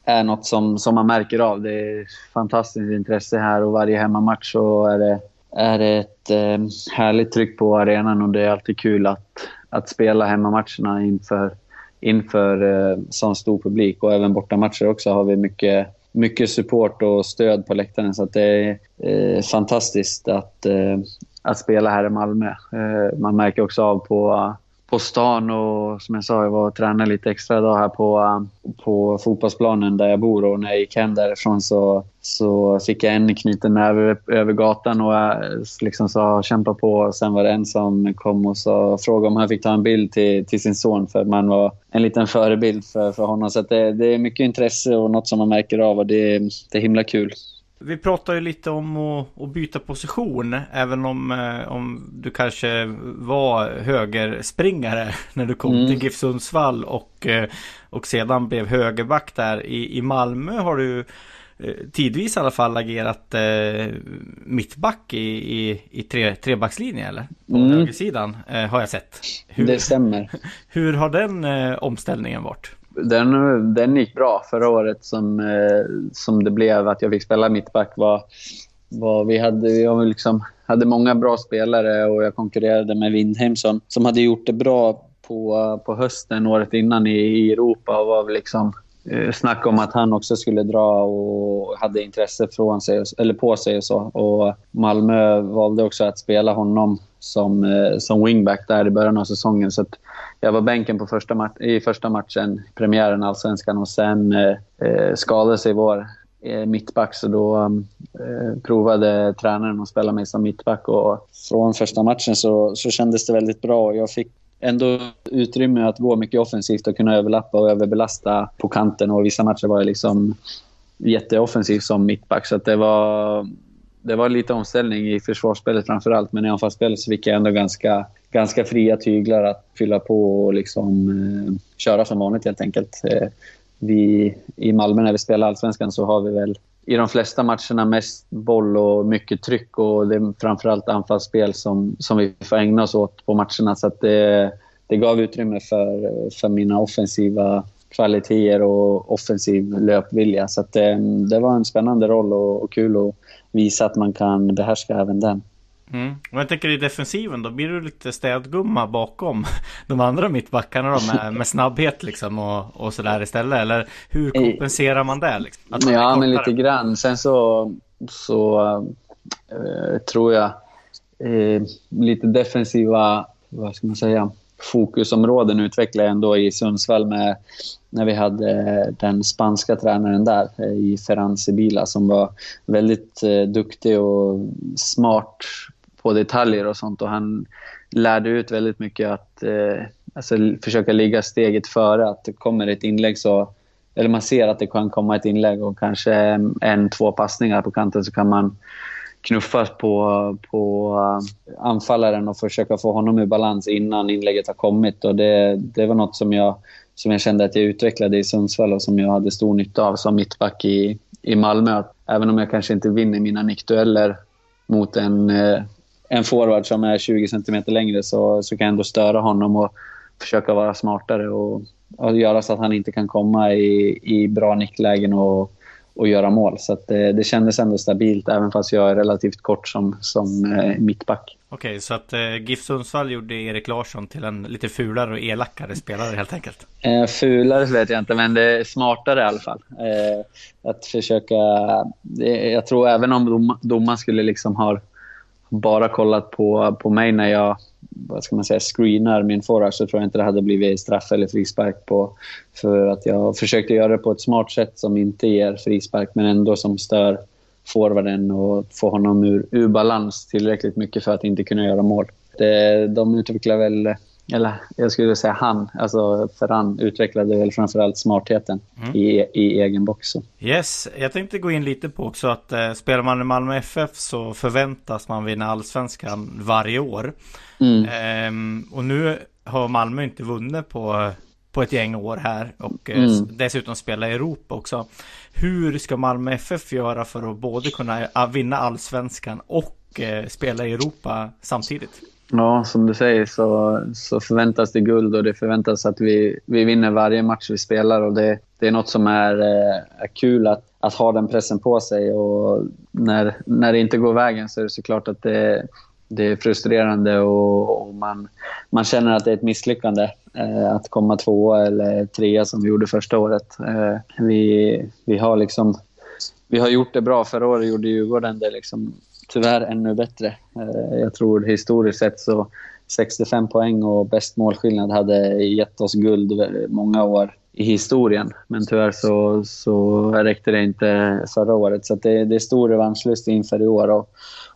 S3: är något som, som man märker av. Det är fantastiskt intresse här och varje hemmamatch så är det, är det ett eh, härligt tryck på arenan och det är alltid kul att, att spela hemmamatcherna inför inför eh, sån stor publik. Och även bortamatcher också har vi mycket, mycket support och stöd på läktaren. Så det är eh, fantastiskt att, eh, att spela här i Malmö. Eh, man märker också av på på stan och som jag sa, jag var och tränade lite extra idag här på, eh, på fotbollsplanen där jag bor och när jag gick hem därifrån så, så fick jag en knuten näve över gatan och liksom sa kämpa på. Sen var det en som kom och sa, frågade om han fick ta en bild till, till sin son för man var en liten förebild för, för honom. Så det, det är mycket intresse och något som man märker av och det, det är himla kul.
S2: Vi pratar ju lite om att, att byta position även om, eh, om du kanske var högerspringare när du kom mm. till GIF Sundsvall och, eh, och sedan blev högerback där. I, i Malmö har du eh, tidvis i alla fall agerat eh, mittback i, i, i tre, trebackslinje eller? På mm. högersidan eh, har jag sett.
S3: Hur, det stämmer.
S2: Hur har den eh, omställningen varit?
S3: Den, den gick bra förra året som, eh, som det blev att jag fick spela mittback. Var, var, vi hade, jag liksom, hade många bra spelare och jag konkurrerade med Windheim som, som hade gjort det bra på, på hösten året innan i, i Europa och var liksom eh, snack om att han också skulle dra och hade intresse från sig, eller på sig och så. Och Malmö valde också att spela honom som, eh, som wingback där i början av säsongen. Så jag var bänken på första i första matchen, premiären allsvenskan och sen eh, eh, skadade sig vår eh, mittback så då eh, provade tränaren att spela mig som mittback och från första matchen så, så kändes det väldigt bra. Jag fick ändå utrymme att gå mycket offensivt och kunna överlappa och överbelasta på kanten och vissa matcher var jag liksom jätteoffensiv som mittback så att det var det var lite omställning i försvarsspelet framför allt, men i anfallsspelet så fick jag ändå ganska, ganska fria tyglar att fylla på och liksom, eh, köra som vanligt helt enkelt. Eh, vi, I Malmö när vi spelar allsvenskan så har vi väl i de flesta matcherna mest boll och mycket tryck och det är framförallt anfallsspel som, som vi får ägna oss åt på matcherna. Så det, det gav utrymme för, för mina offensiva kvaliteter och offensiv löpvilja. Så det, eh, det, var en spännande roll och, och kul att visa att man kan behärska även den.
S2: Mm. Och jag tänker i defensiven då blir du lite städgumma bakom de andra mittbackarna då med, med snabbhet liksom och, och sådär istället. Eller hur kompenserar man det? Liksom?
S3: Man ja, men lite grann. Sen så, så äh, tror jag äh, lite defensiva, vad ska man säga, fokusområden utvecklade jag ändå i Sundsvall med när vi hade eh, den spanska tränaren där eh, i Ferran Sibila som var väldigt eh, duktig och smart på detaljer och sånt. Och han lärde ut väldigt mycket att alltså, försöka ligga steget före. Att det kommer ett inlägg så... Eller man ser att det kan komma ett inlägg och kanske en, två passningar på kanten så kan man knuffa på, på anfallaren och försöka få honom i balans innan inlägget har kommit. Och det, det var något som jag som jag kände att jag utvecklade i Sundsvall och som jag hade stor nytta av som mittback i, i Malmö. Även om jag kanske inte vinner mina nickdueller mot en, eh, en forward som är 20 cm längre så, så kan jag ändå störa honom och försöka vara smartare och, och göra så att han inte kan komma i, i bra nicklägen och, och göra mål. Så det, det kändes ändå stabilt även fast jag är relativt kort som, som eh, mittback.
S2: Okej, så att eh, GIF Sundsvall gjorde Erik Larsson till en lite fulare och elakare spelare helt enkelt?
S3: Eh, fulare vet jag inte, men det är smartare i alla fall. Eh, att försöka... Det, jag tror även om dom, domaren skulle liksom ha bara kollat på, på mig när jag vad ska man säga, screenar min forward så tror jag inte det hade blivit straff eller frispark på. För att jag försökte göra det på ett smart sätt som inte ger frispark men ändå som stör forwarden och får honom ur, ur balans tillräckligt mycket för att inte kunna göra mål. Det, de utvecklar väl, eller jag skulle säga han, alltså Ferran utvecklade väl framförallt smartheten mm. i, i egen box.
S2: Yes, jag tänkte gå in lite på också att eh, spelar man i Malmö FF så förväntas man vinna allsvenskan varje år. Mm. Ehm, och nu har Malmö inte vunnit på på ett gäng år här och eh, mm. dessutom spela i Europa också. Hur ska Malmö FF göra för att både kunna vinna allsvenskan och eh, spela i Europa samtidigt?
S3: Ja, som du säger så, så förväntas det guld och det förväntas att vi, vi vinner varje match vi spelar och det, det är något som är, eh, är kul att, att ha den pressen på sig och när, när det inte går vägen så är det såklart att det, det är frustrerande och, och, man, man känner att det är ett misslyckande eh, att komma tvåa eller trea som vi gjorde första året. Eh, vi, vi, har liksom, vi har gjort det bra. Förra året gjorde Djurgården det liksom, tyvärr ännu bättre. Eh, jag tror historiskt sett så 65 poäng och bäst målskillnad hade gett oss guld många år i historien. Men tyvärr så, så räckte det inte förra året. Så det, det är stor revanschlust inför i år. Och,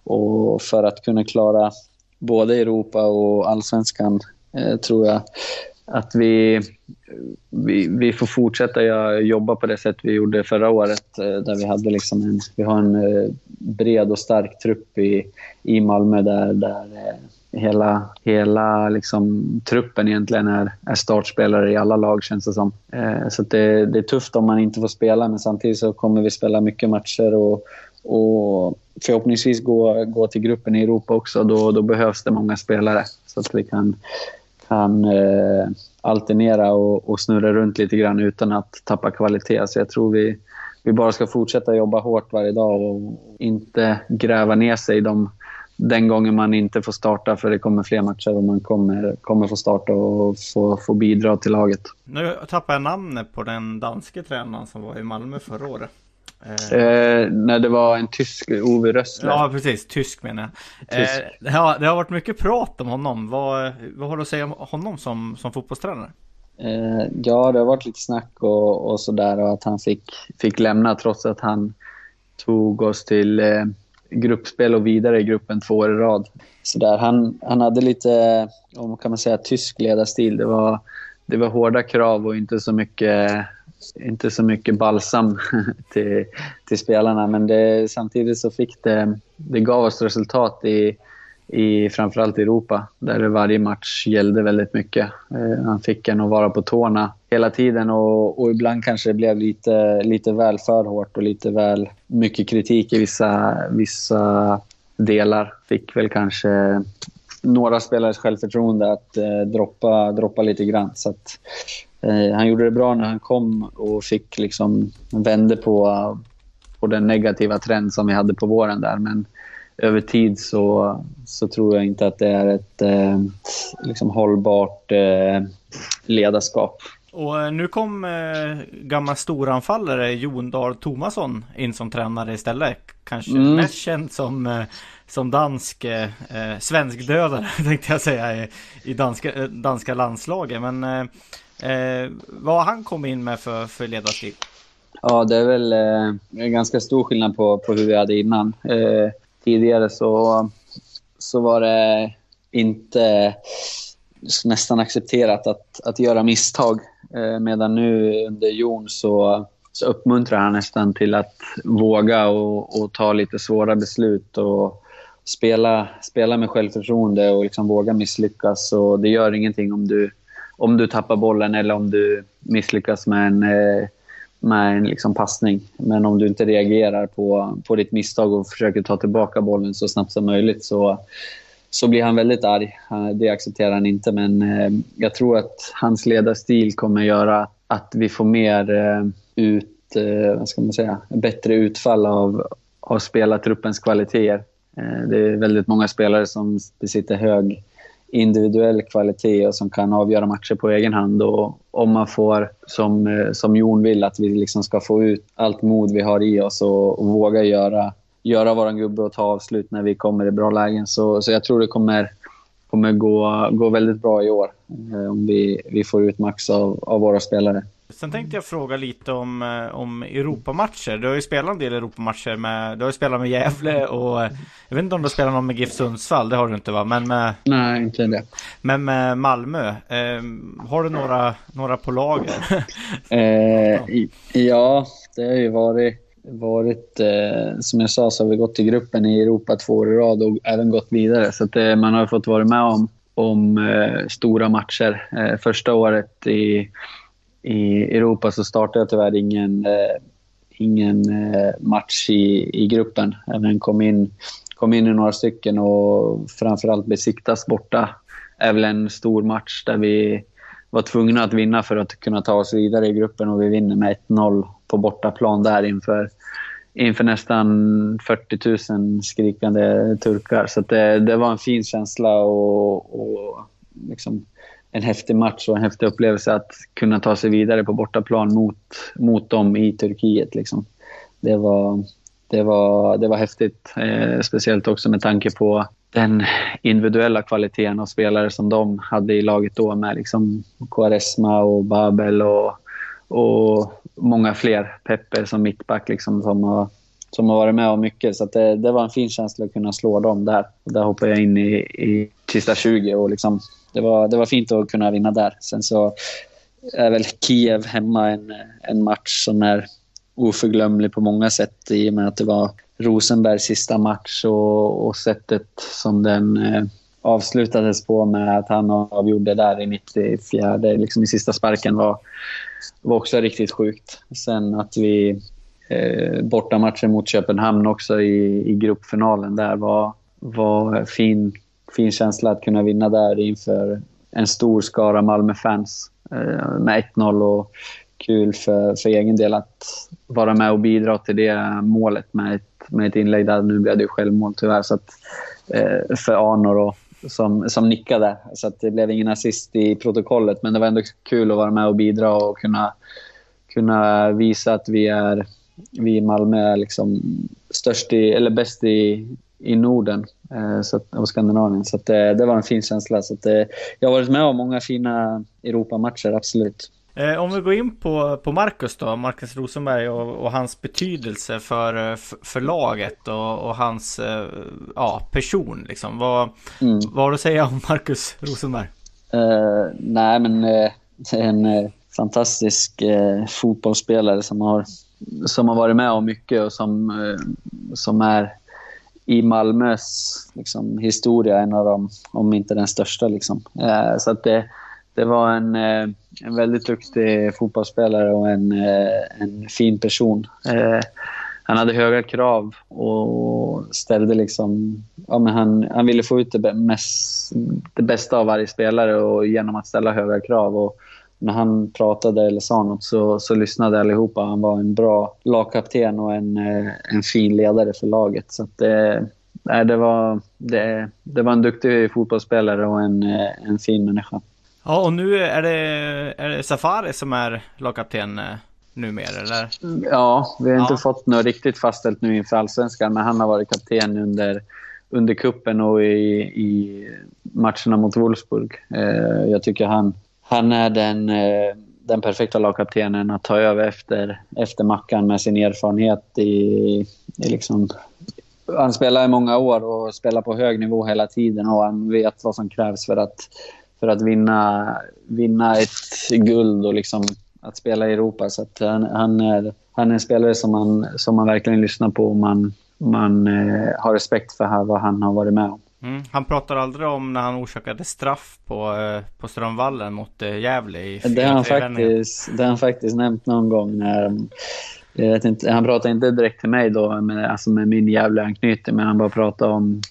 S3: och för att kunna klara både Europa och allsvenskan eh, tror jag att vi, vi, vi får fortsätta jobba på det sätt vi gjorde förra året. Eh, där vi hade liksom en, vi har en eh, bred och stark trupp i, i Malmö där, där eh, hela, hela liksom, truppen egentligen är, är startspelare i alla lag känns det som. Så det, det är tufft om man inte får spela men samtidigt så kommer vi spela mycket matcher och, och förhoppningsvis gå, gå till gruppen i Europa också. Då, då behövs det många spelare så att vi kan, kan eh, alternera och, och, snurra runt lite grann utan att tappa kvalitet. Så jag tror vi, vi bara ska fortsätta jobba hårt varje dag och inte gräva ner sig de, den gången man inte får starta för det kommer fler matcher och man kommer, kommer få starta och få, få bidra till laget.
S2: Nu tappar jag namnet på den danske tränaren som var i Malmö förra året.
S3: Eh, när det var en tysk, Ove Rössler.
S2: Ja, precis. Tysk menar jag. Tysk. Eh, det, har, det har varit mycket prat om honom. Vad, vad har du att säga om honom som, som fotbollstränare?
S3: Eh, ja, det har varit lite snack och, och sådär och att han fick, fick lämna trots att han tog oss till eh, gruppspel och vidare i gruppen två år i rad. Så där, han, han hade lite, om kan man säga, tysk ledarstil. Det var, det var hårda krav och inte så mycket inte så mycket balsam till, till spelarna. Men det, samtidigt så fick det, det gav oss resultat i, i framförallt Europa där varje match gällde väldigt mycket. Eh, han fick en att vara på tårna hela tiden och, och, ibland kanske det blev lite, lite väl för hårt och lite väl mycket kritik i vissa, vissa delar. Fick väl kanske några spelares självförtroende att eh, droppa, droppa lite grann. Så att, han gjorde det bra när han kom och fick liksom vände på, på den negativa trend som vi hade på våren där. Men över tid så, så tror jag inte att det är ett eh, liksom hållbart eh, ledarskap.
S2: Och eh, nu kom eh, gamla storanfallare Jon Dahl Tomasson in som tränare istället. Kanske mm. mest känd som, eh, som dansk, eh, svenskdödare tänkte jag säga i, i danska, danska landslaget. Men eh, vad har han kommit in med för, för ledarstil?
S3: Ja, det är väl eh, en ganska stor skillnad på, på hur vi hade innan. Eh, tidigare så, så var det inte nästan accepterat att, att göra misstag. Eh, medan nu under Jon så, så uppmuntrar han nästan till att våga och, och ta lite svåra beslut. och spela, spela med självförtroende och liksom våga misslyckas. Och det gör ingenting om du om du tappar bollen eller om du misslyckas med en, eh, med en liksom passning. Men om du inte reagerar på, på ditt misstag och försöker ta tillbaka bollen så snabbt som möjligt så, så blir han väldigt arg. Eh, det accepterar han inte, men eh, jag tror att hans ledarstil kommer göra att vi får mer ut, vad ska man säga, bättre utfall av, av spelartruppens kvaliteter. Det är väldigt många spelare som besitter hög individuell kvalitet och som kan avgöra matcher på egen hand. Och om man får, som, eh, som Jon vill, att vi liksom ska få ut allt mod vi har i oss och, och våga göra, göra vår gubbe och ta avslut när vi kommer i bra lägen. Så, så jag tror det kommer, kommer gå, gå väldigt bra i år eh, om vi, vi får ut max av, av våra spelare.
S2: Sen tänkte jag fråga lite om, eh, om Europamatcher. Du har ju spelat en del Europamatcher med, du har ju spelat med Gävle och eh, jag vet inte om du har spelat någon med GIF Sundsvall, det har du inte va? Men med,
S3: Nej, inte det.
S2: Men med Malmö, eh, har du några, några på lager?
S3: eh, ja, det har ju varit, varit eh, som jag sa så har vi gått i gruppen i Europa två år i rad och även gått vidare. Så att, eh, man har fått vara med om, om stora matcher. första året i i Europa så startade jag tyvärr ingen, eh, ingen eh, match i, i gruppen. Men kom in, kom in i några stycken och framförallt besiktas borta är väl en stor match där vi var tvungna att vinna för att kunna ta oss vidare i gruppen och vi vinner med 1-0 på bortaplan där inför, inför nästan 40 000 skrikande turkar. Så det, det var en fin känsla och, och liksom en häftig match och en häftig upplevelse att kunna ta sig vidare på bortaplan mot, mot dem i Turkiet. Liksom. Det, var, det, var, det var häftigt, eh, speciellt också med tanke på den individuella kvaliteten av spelare som de hade i laget då med liksom Quaresma och Babel och, och många fler. Pepper som mittback liksom, som, har, som har varit med om mycket. Så det, det var en fin känsla att kunna slå dem där. Och där hoppade jag in i, i sista 20 och liksom det var, det var fint att kunna vinna där. Sen så är väl Kiev hemma en, en match som är oförglömlig på många sätt i och med att det var Rosenbergs sista match och, och sättet som den eh, avslutades på med att han avgjorde där i 94, liksom i sista sparken var, var också riktigt sjukt. Sen att vi eh, bortamatchen mot Köpenhamn också i, i gruppfinalen där var, var fin fin känsla att kunna vinna där inför en stor skara Malmö-fans eh, med 1-0 och kul för, för egen del att vara med och bidra till det målet med ett, med ett inlägg där. Nu blev det ju självmål tyvärr så att, eh, för Arnor som, som nickade. Så att det blev ingen assist i protokollet men det var ändå kul att vara med och bidra och kunna, kunna visa att vi är vi i Malmö är liksom störst i, eller bäst i, i Norden så att, och Skandinavien. Så att, det, det var en fin känsla. Så att, eh, jag har varit med om många fina Europamatcher, absolut.
S2: Eh, om vi går in på, på Marcus då, Marcus Rosenberg och, och hans betydelse för, för, laget och, och, hans ja, person. Liksom. Vad, mm. vad har du att säga om Marcus Rosenberg?
S3: Uh, nej, men uh, en uh, fantastisk fotbollsspelare som har, som har varit med om mycket och som, som är i Malmös liksom, historia en av de, om inte den största. Liksom. Eh, så att det, det var en, eh, en väldigt duktig fotbollsspelare och en, eh, en fin person. Eh, han hade höga krav och ställde liksom... Ja, men han, han ville få ut det, mest, det bästa av varje spelare och genom att ställa höga krav. Och, när han pratade eller sa något så, så lyssnade allihopa. Han var en bra lagkapten och en, eh, en fin ledare för laget. Så det, det, var, det, det var en duktig fotbollsspelare och en, eh, en fin människa.
S2: Ja, och nu är det, är det Safari som är lagkapten eh, numera, eller?
S3: Ja, vi har inte fått något riktigt fastställt nu inför allsvenskan, men han har varit kapten under, under kuppen och i, i matcherna mot Wolfsburg. Jag tycker han han är den, eh, den perfekta lagkaptenen att ta över efter, efter Mackan med sin erfarenhet i, i liksom han spelar i många år och spelar på hög nivå hela tiden och han vet vad som krävs för att, för att vinna, vinna ett guld och liksom att spela i Europa. Så han, han, är, han är en spelare som man, som man verkligen lyssnar på och man, man eh, har respekt för här, vad han har varit med om.
S2: Mm. Han pratar aldrig om när han orsakade straff på, eh, på Strömvallen mot eh, Gävle i
S3: det har, han faktiskt, det har han faktiskt nämnt någon gång när jag vet inte, han pratar inte direkt till mig då, med, alltså med min jävla anknytning, men han bara pratar om...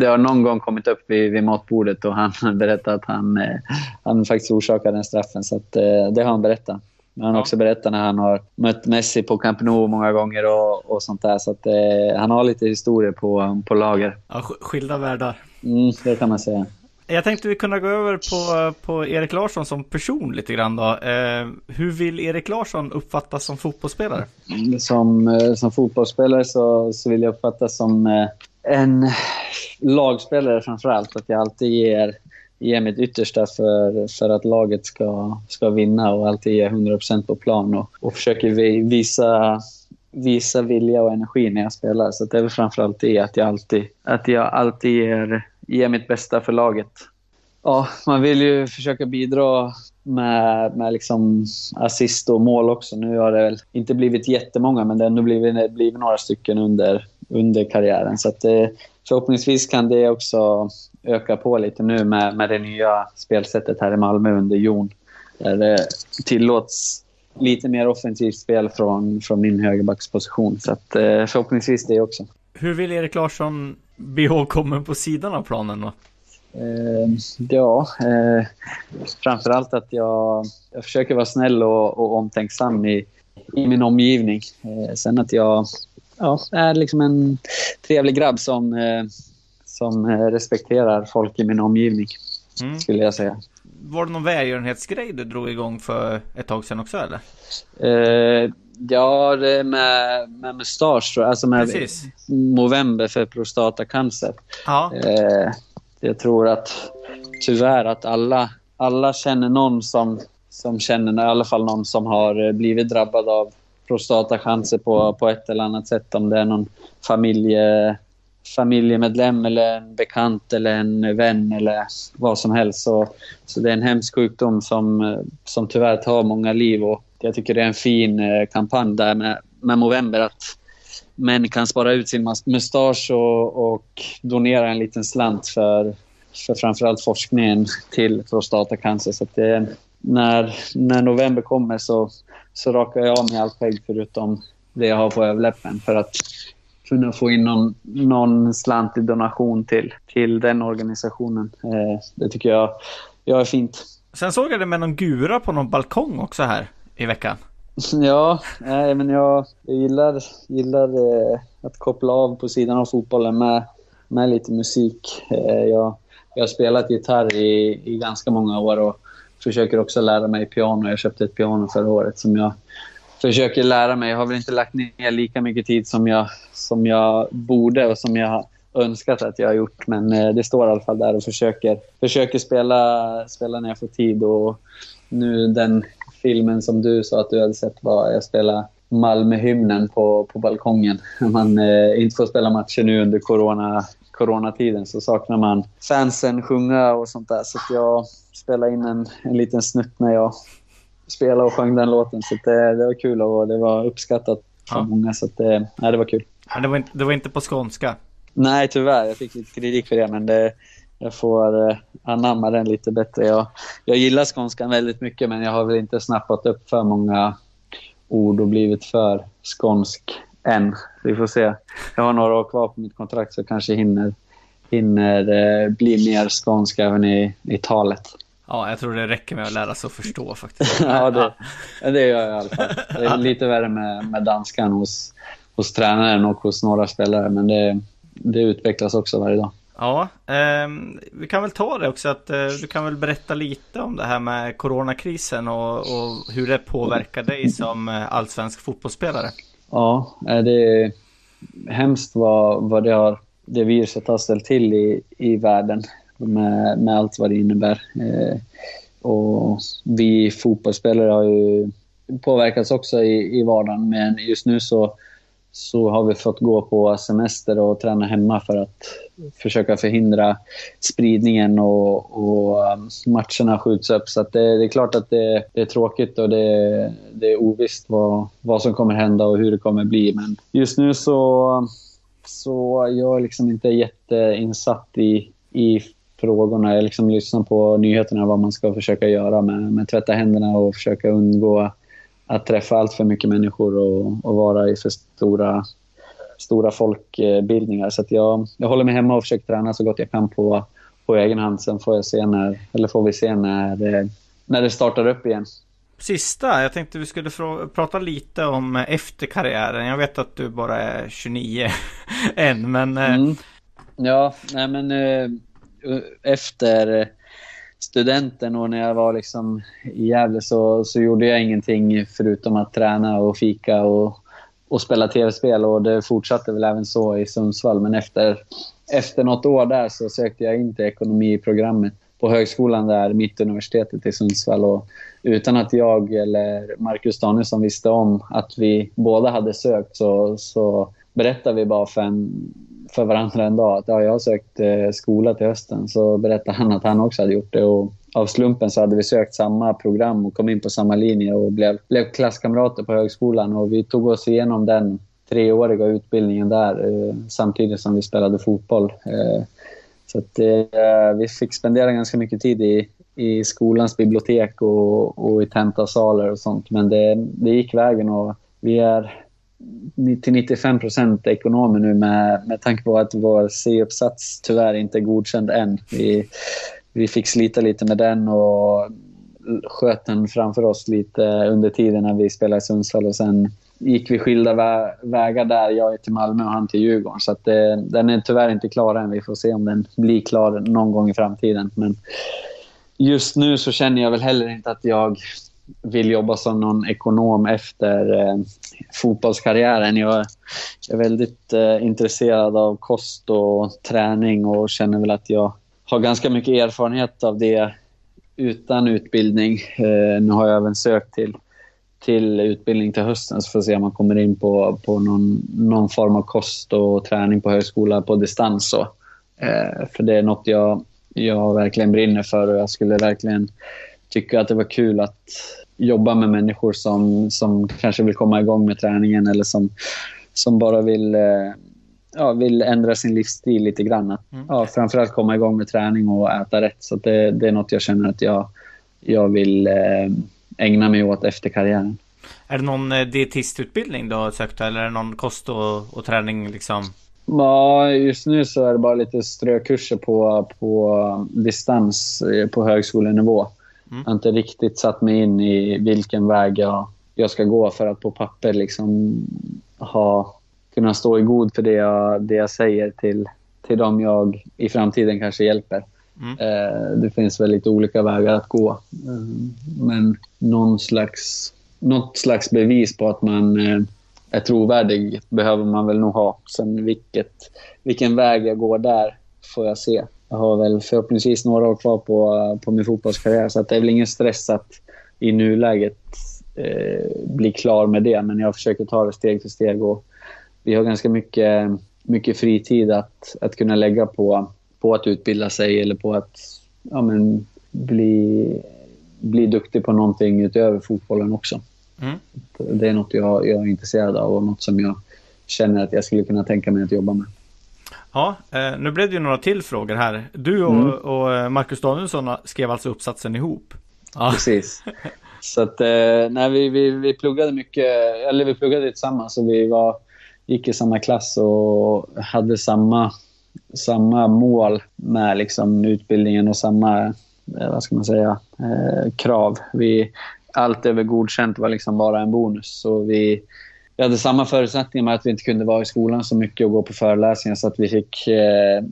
S3: Det har någon gång kommit upp vid, vid matbordet och han berättat att han, eh, han faktiskt orsakade den straffen. Så att, det har han berättat. Men han har också berättat när han har mött Messi på Camp Nou många gånger och, och sånt där. Så att, eh, han har lite historier på, på lager.
S2: Ja, skilda världar.
S3: Mm, det kan man säga.
S2: Jag tänkte vi kunde gå över på, på Erik Larsson som person lite grann då. Eh, hur vill Erik Larsson uppfattas som fotbollsspelare?
S3: Som, eh, som fotbollsspelare så, så vill jag uppfattas som eh, en lagspelare framförallt. Att jag alltid ger, ger mitt yttersta för, för att laget ska, ska vinna och alltid ge 100% på plan och, och försöker visa visa vilja och energi när jag spelar. Så det är väl framförallt det att jag alltid, att jag alltid ger ger mitt bästa för laget. Ja, man vill ju försöka bidra med, med liksom assist och mål också. Nu har det väl inte blivit jättemånga, men det har ändå blivit, blivit några stycken under, under karriären. Så att det, förhoppningsvis kan det också öka på lite nu med, med det nya spelsättet här i Malmö under Jon. Där det tillåts lite mer offensivt spel från, från min högerbacksposition. Så att, eh, förhoppningsvis det också.
S2: Hur vill Erik Larsson bli ihågkommen på sidan av planen då?
S3: Eh, ja, eh, framförallt att jag, jag försöker vara snäll och, och omtänksam i, i min omgivning. Eh, sen att jag ja, är liksom en trevlig grabb som, eh, som respekterar folk i min omgivning, mm. skulle jag säga.
S2: Var det någon välgörenhetsgrej du drog igång för ett tag sedan också eller?
S3: Eh, Ja, det är med, med mustasch. Alltså med Precis. Movember för prostatacancer. Ja. Eh, jag tror att tyvärr att alla, alla känner någon som, som känner, i alla fall någon som har blivit drabbad av prostatacancer på, på ett eller annat sätt. Om det är någon familje, familjemedlem eller en bekant eller en vän eller vad som helst. Så, så det är en hemsk sjukdom som, eh, som tyvärr tar många liv. Och jag tycker det är en fin eh, kampanj där med, med Movember. Att män kan spara ut sin mustasch och, och donera en liten slant för, för framförallt forskningen till prostatacancer. Så det, när, när november kommer så, så rakar jag av mig allt skägg förutom det jag har på överläppen för att kunna få in någon, någon slant i donation till, till den organisationen. Eh, det tycker jag, jag är fint.
S2: Sen såg jag det med någon gura på någon balkong också här i veckan?
S3: Ja, nej, men jag, jag gillar, gillar eh, att koppla av på sidan av fotbollen med, med lite musik. Eh, jag, jag har spelat gitarr i, i ganska många år och försöker också lära mig piano. Jag köpte ett piano förra året som jag försöker lära mig. Jag har väl inte lagt ner lika mycket tid som jag, som jag borde och som jag önskat att jag har gjort. Men eh, det står i alla fall där och försöker, försöker spela, spela när jag får tid. Och nu den filmen som du sa att du hade sett var jag spelade Malmöhymnen på, på balkongen. När man eh, inte får spela matcher nu under corona, coronatiden så saknar man fansen sjunga och sånt där. Så jag spelade in en, en liten snutt när jag spelade och sjöng den låten. Så det, det var kul och det var uppskattat för ja. många. Så det, nej, det var kul.
S2: Men det var, inte, det var inte på skånska?
S3: Nej, tyvärr. Jag fick lite kritik för det, men det, jag får eh, anamma den lite bättre. Jag, jag gillar skånskan väldigt mycket men jag har väl inte snappat upp för många ord och blivit för skånsk än. Vi får se. Jag har några år kvar på mitt kontrakt så kanske hinner, hinner eh, bli mer skånsk även i, i talet.
S2: Ja, jag tror det räcker med att lära sig att förstå faktiskt.
S3: ja, det, det gör jag i alla fall. Det är lite värre med, med danskan hos, hos tränaren och hos några spelare, men det, det utvecklas också varje dag.
S2: Ja, eh, vi kan väl ta det också att eh, du kan väl berätta lite om det här med coronakrisen och, och hur det påverkar dig som eh, allsvensk fotbollsspelare.
S3: Ja, eh, det är hemskt vad, vad det, har, det viruset har ställt till i, i världen med, med allt vad det innebär. Eh, och vi fotbollsspelare har ju påverkats också i, i vardagen, men just nu så så har vi fått gå på semester och träna hemma för att försöka förhindra spridningen och, och um, matcherna skjuts upp. Så det, det, är klart att det, det är tråkigt och det, det, är ovisst vad, vad som kommer hända och hur det kommer bli. Men just nu så, så jag är liksom inte jätteinsatt i, i frågorna. Jag liksom lyssnar på nyheterna vad man ska försöka göra med, med tvätta händerna och försöka undgå att träffa allt för mycket människor och, och vara i för stora, stora folkbildningar. Så jag, jag håller mig hemma och försöker träna så gott jag kan på, på egen hand. Sen får, jag se när, eller får vi se när, när det startar upp igen.
S2: Sista, jag tänkte vi skulle prata lite om efter karriären. Jag vet att du bara är 29 än, men... Eh, mm.
S3: Ja, nej men eh, Eh, efter studenten och när jag var liksom i Gävle så, så gjorde jag ingenting förutom att träna och fika och, och spela tv-spel. Och det fortsatte väl även så i Sundsvall. Men efter, efter något år där så sökte jag in till ekonomiprogrammet på högskolan där, Mittuniversitetet i Sundsvall. Och utan att jag eller Marcus Danielsson visste om att vi båda hade sökt så, så berättade vi bara för, en, för varandra en dag att ja, jag har sökt eh, skola till hösten. Så berättade han att han också hade gjort det. Och av slumpen så hade vi sökt samma program och kom in på samma linje och blev, blev klasskamrater på högskolan. Och vi tog oss igenom den treåriga utbildningen där eh, samtidigt som vi spelade fotboll. Eh, så att, eh, vi fick spendera ganska mycket tid i, i skolans bibliotek och, och i tentasalar och sånt. Men det, det gick vägen och vi är till 95 procent ekonomer nu med, med tanke på att vår C-uppsats tyvärr inte är godkänd än. Vi, vi fick slita lite med den och sköt den framför oss lite under tiden när vi spelade i Sundsvall och sen gick vi skilda vä vägar där. Jag är till Malmö och han till Djurgården. Så att det, den är tyvärr inte klar än. Vi får se om den blir klar någon gång i framtiden. Men just nu så känner jag väl heller inte att jag vill jobba som någon ekonom efter eh, fotbollskarriären. Jag, är väldigt eh, intresserad av kost och träning och känner väl att jag har ganska mycket erfarenhet av det utan utbildning. Eh, nu har jag även sökt till, till utbildning till hösten så får vi se om man kommer in på, på någon, någon form av kost och träning på högskola på distans. Så. Eh, för det är något jag, jag verkligen brinner för och jag skulle verkligen tycka att det var kul att jobba med människor som, som kanske vill komma igång med träningen eller som, som bara vill, eh, ja, vill ändra sin livsstil lite grann. Att, mm. ja, framförallt komma igång med träning och äta rätt. Så det, det är något jag känner att jag, jag vill eh, ägna mig åt efter karriären.
S2: Är det någon eh, dietistutbildning du har sökt eller är det någon kost och, och träning liksom?
S3: Ja, just nu så är det bara lite strökurser på, på distans på högskolenivå. Mm. Jag har inte riktigt satt mig in i vilken väg jag, jag ska gå för att på papper liksom ha, kunna stå i god för det jag, det jag säger till, till dem jag i framtiden kanske hjälper. Mm. Eh, det finns väl lite olika vägar att gå. Eh, men någon slags, något slags bevis på att man eh, är trovärdig behöver man väl nog ha. Sen vilket, vilken väg jag går där får jag se jag har väl förhoppningsvis några år kvar på, på min fotbollskarriär så att det är väl ingen stress att i nuläget eh, bli klar med det. Men jag försöker ta det steg för steg och vi har ganska mycket, mycket fritid att, att kunna lägga på, på att utbilda sig eller på att ja, men, bli, bli duktig på någonting utöver fotbollen också. Mm. Det är något jag, jag är intresserad av och något som jag känner att jag skulle kunna tänka mig att jobba med.
S2: Ja, eh, nu blev det ju några till frågor här. Du och, mm. och eh, Marcus Danielsson skrev alltså uppsatsen ihop.
S3: Ja. Precis. Så att, eh, nej, vi, vi, vi pluggade mycket, eller vi pluggade tillsammans och vi var, gick i samma klass och hade samma, samma mål med liksom utbildningen och samma, vad ska man säga, krav. Vi, allt över godkänt var liksom bara en bonus. Så vi, vi hade samma förutsättningar med att vi inte kunde vara i skolan så mycket och gå på föreläsningar så att vi fick eh,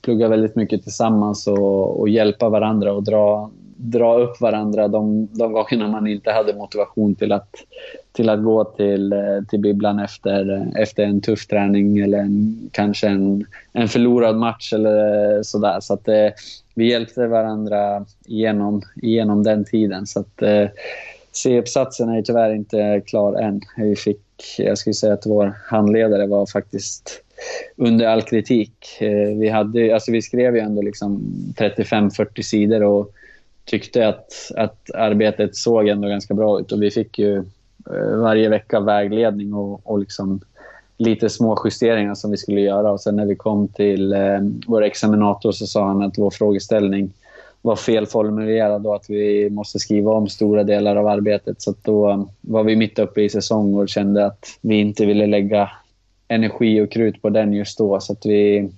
S3: plugga väldigt mycket tillsammans och, och, hjälpa varandra och dra, dra upp varandra de, de gångerna man inte hade motivation till att, till att gå till, eh, till bibblan efter, efter en tuff träning eller en, kanske en, en förlorad match eller sådär. Så att eh, vi hjälpte varandra igenom, genom den tiden. Så att, eh, C-uppsatsen är tyvärr inte klar än. Vi fick jag skulle säga att vår handledare var faktiskt under all kritik. Eh, vi, hade, alltså vi skrev ju ändå liksom 35-40 sidor och tyckte att, att arbetet såg ändå ganska bra ut. Och vi fick ju eh, varje vecka vägledning och, och liksom lite små justeringar som vi skulle göra. Och sen när vi kom till eh, vår examinator så sa han att vår frågeställning var felformulerad och att vi måste skriva om stora delar av arbetet. Så då var vi mitt uppe i säsong och kände att vi inte ville lägga energi och krut på den just då. Så vi,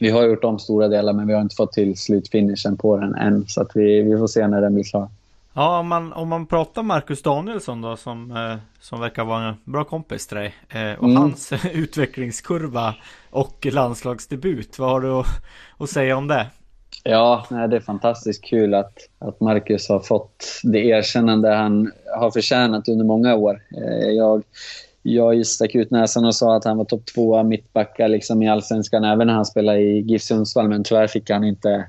S3: vi har gjort om stora delar men vi har inte fått till slutfinishen på den än. Så att vi, vi får se när den blir klar.
S2: Ja, om man, om man pratar Marcus Danielsson då som, eh, som verkar vara en bra kompis till dig. Eh, och mm. hans utvecklingskurva och landslagsdebut. Vad har du att, att säga om det?
S3: Ja, nej, det är fantastiskt kul att, att Marcus har fått det erkännande han har förtjänat under många år. Eh, jag, jag stack ut näsan och sa att han var topp tvåa mittbacka liksom i Allsvenskan även när han spelade i GIF Sundsvall. Men tyvärr fick han inte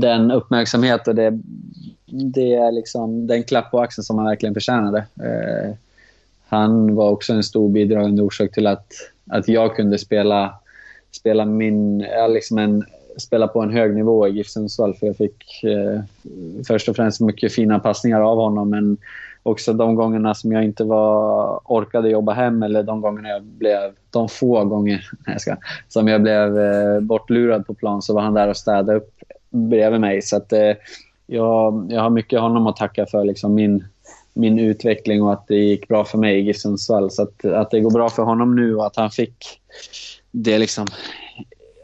S3: den uppmärksamhet och det, det är liksom den klapp på axeln som han verkligen förtjänade. Eh, han var också en stor bidragande orsak till att, att jag kunde spela, spela, min, liksom en, spela på en hög nivå i GIF Sundsvall. För jag fick eh, först och främst mycket fina passningar av honom. Men också de gångerna som jag inte var, orkade jobba hem eller de gångerna jag blev, de få gånger jag ska, som jag blev eh, bortlurad på plan så var han där och städade upp bredvid mig. Så att, eh, jag, jag har mycket honom att tacka för liksom min, min utveckling och att det gick bra för mig i GIF Sundsvall. Så att, att det går bra för honom nu och att han fick det liksom,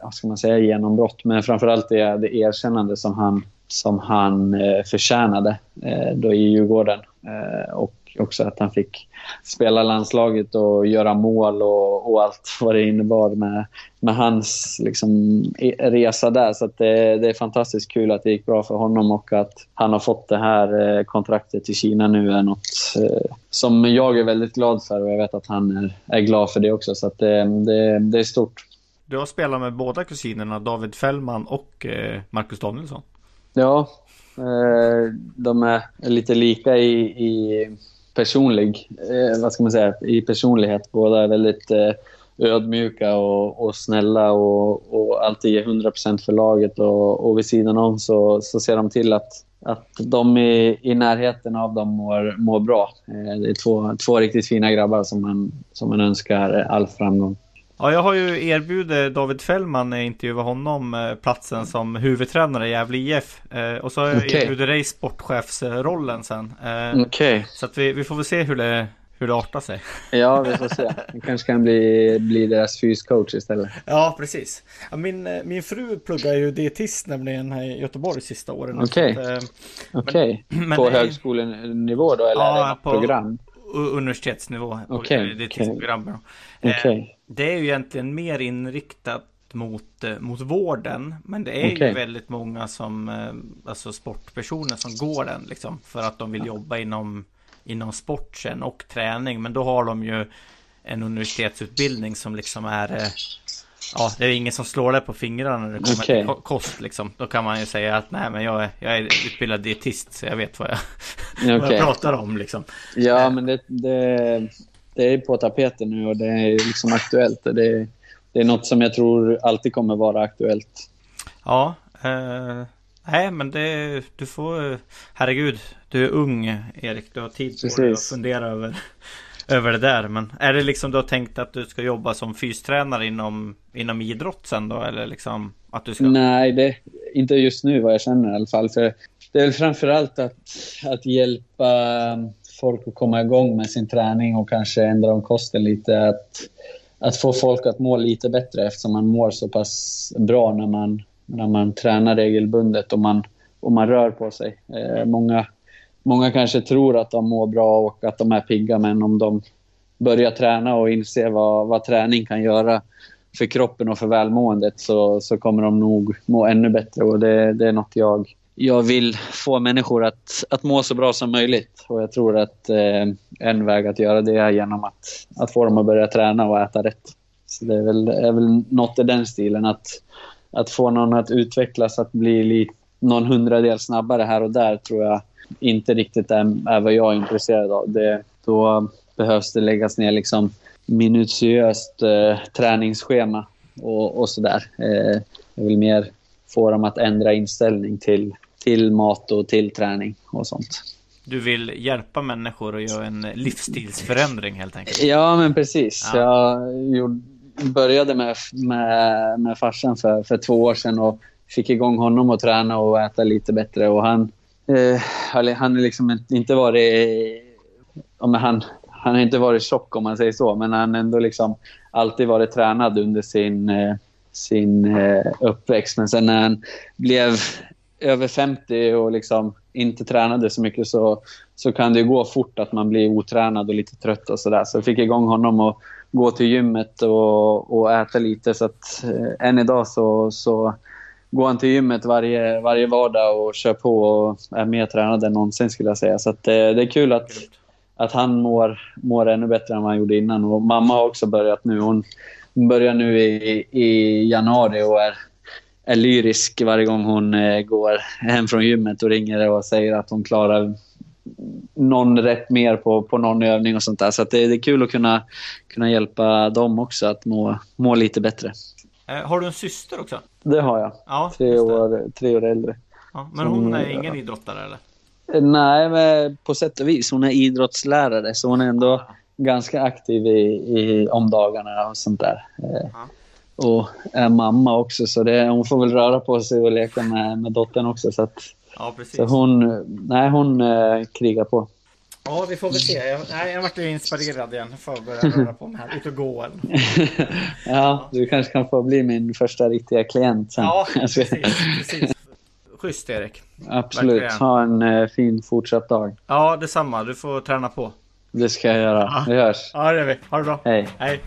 S3: vad ska man säga, genombrott. Men framförallt det, det erkännande som han, som han eh, förtjänade eh, då i Djurgården. Eh, och också att han fick spela landslaget och göra mål och, och allt vad det innebar med, med hans liksom, e, resa där. Så det, det, är fantastiskt kul att det gick bra för honom och att han har fått det här eh, kontraktet i Kina nu är något eh, som jag är väldigt glad för och jag vet att han är, är glad för det också. Så det, eh, det, det är stort.
S2: Du har spelat med båda kusinerna, David Fällman och eh, Marcus Danielsson.
S3: Ja, eh, de är lite lika i, i personlig, eh, vad ska man säga, i personlighet. Båda är väldigt ödmjuka och, och snälla och, och alltid ger 100% för laget. Och, och vid sidan om så, så ser de till att, att de i, i närheten av dem mår, mår bra. Det är två, två riktigt fina grabbar som man, som man önskar all framgång.
S2: Ja, jag har ju erbjudit David Fällman när jag intervjuade honom eh, platsen som huvudtränare i Gävle IF. Eh, och så har jag okay. erbjudit dig sportchefsrollen sen.
S3: Eh, Okej. Okay.
S2: Så att vi, vi får väl se hur det, hur det artar sig.
S3: Ja, vi får se. Det kanske kan bli, bli deras fyscoach istället.
S2: Ja, precis. Min, min fru pluggar ju dietist nämligen här i Göteborg sista åren.
S3: Okej. Okay. Okej. Okay. På högskolenivå då, eller ja, är det på program?
S2: Universitetsnivå.
S3: Okay.
S2: Okay. Okay. Det är ju egentligen mer inriktat mot, eh, mot vården. Men det är okay. ju väldigt många som, eh, alltså sportpersoner som går den liksom. För att de vill jobba inom, inom sport sen och träning. Men då har de ju en universitetsutbildning som liksom är eh, Ja, det är ingen som slår det på fingrarna när det kommer okay. till kost liksom. Då kan man ju säga att nej men jag är, jag är utbildad dietist så jag vet vad jag, okay. vad jag pratar om liksom.
S3: Ja men det, det, det är på tapeten nu och det är liksom aktuellt. Det, det är något som jag tror alltid kommer vara aktuellt.
S2: Ja, eh, nej men det, du får, herregud, du är ung Erik, du har tid på dig att fundera över, över det där. Men är det liksom du har tänkt att du ska jobba som fystränare inom, inom idrott sen då? Eller liksom att du ska...
S3: Nej, det, inte just nu vad jag känner i alla fall. För det är väl framförallt att, att hjälpa folk att komma igång med sin träning och kanske ändra om kosten lite. Att, att få folk att må lite bättre eftersom man mår så pass bra när man, när man tränar regelbundet och man, och man rör på sig. Eh, många, många kanske tror att de mår bra och att de är pigga men om de börjar träna och inser vad, vad träning kan göra för kroppen och för välmåendet så, så kommer de nog må ännu bättre och det, det är något jag jag vill få människor att, att må så bra som möjligt. Och jag tror att eh, en väg att göra det är genom att, att få dem att börja träna och äta rätt. Så det är väl, är väl något i den stilen. Att, att få någon att utvecklas, att bli lite, någon hundradel snabbare här och där tror jag inte riktigt är, är vad jag är intresserad av. Det, då behövs det läggas ner liksom minutiöst eh, träningsschema och, och sådär. Eh, jag vill mer få dem att ändra inställning till till mat och till träning och sånt.
S2: du vill hjälpa människor och göra en livsstilsförändring helt enkelt.
S3: Ja, men precis.
S2: Ja.
S3: Jag gjorde, började med, med, med farsan för, för två år sedan och fick igång honom att träna och äta lite bättre. Och han, eh, han har liksom inte varit... Ja, men han, han har inte varit tjock om man säger så, men han har ändå liksom alltid varit tränad under sin, eh, sin eh, uppväxt. Men sen när han blev över 50 och liksom inte tränade så mycket så, så kan det gå fort att man blir otränad och lite trött och sådär. Så jag fick igång honom att gå till gymmet och, och äta lite. Så att eh, än idag så, så går han till gymmet varje, varje vardag och kör på och är mer tränad än någonsin skulle jag säga. Så att, eh, det är kul att, att han mår, mår ännu bättre än vad han gjorde innan. Och mamma har också börjat nu. Hon börjar nu i, i januari och är, är lyrisk varje gång hon eh, går hem från gymmet och ringer och säger att hon klarar någon rätt mer på, på någon övning och sånt där. Så det, det är kul att kunna, kunna hjälpa dem också att må, må lite bättre.
S2: Eh, har du en syster också?
S3: Det har jag.
S2: Ja,
S3: Tre år, tre år äldre.
S2: Ja, men hon är ingen idrottare eller?
S3: Eh, Nej, men på sätt och vis. Hon är idrottslärare så hon är ändå ganska aktiv i, i, om dagarna och sånt där. Eh,
S2: Ja.
S3: Och är mamma också så det, hon får väl röra på sig och leka med, med dottern också. Så, att,
S2: Ja, precis.
S3: så hon, nej, hon eh, krigar på.
S2: Ja, vi får väl se. Jag, nej, jag vart ju inspirerad igen. Jag får börja röra på mig här. Ut och gå eller?
S3: ja, du kanske kan få bli min första riktiga klient sen.
S2: Ja,
S3: ska-
S2: precis. precis. Schysst Erik.
S3: Absolut.
S2: Verkligen.
S3: Ha en eh, fin fortsatt dag.
S2: Ja, detsamma. Du får träna på.
S3: Det ska jag göra. Vi hörs.
S2: Ja, det gör vi. Ha det bra.
S3: Hej.
S2: Hej.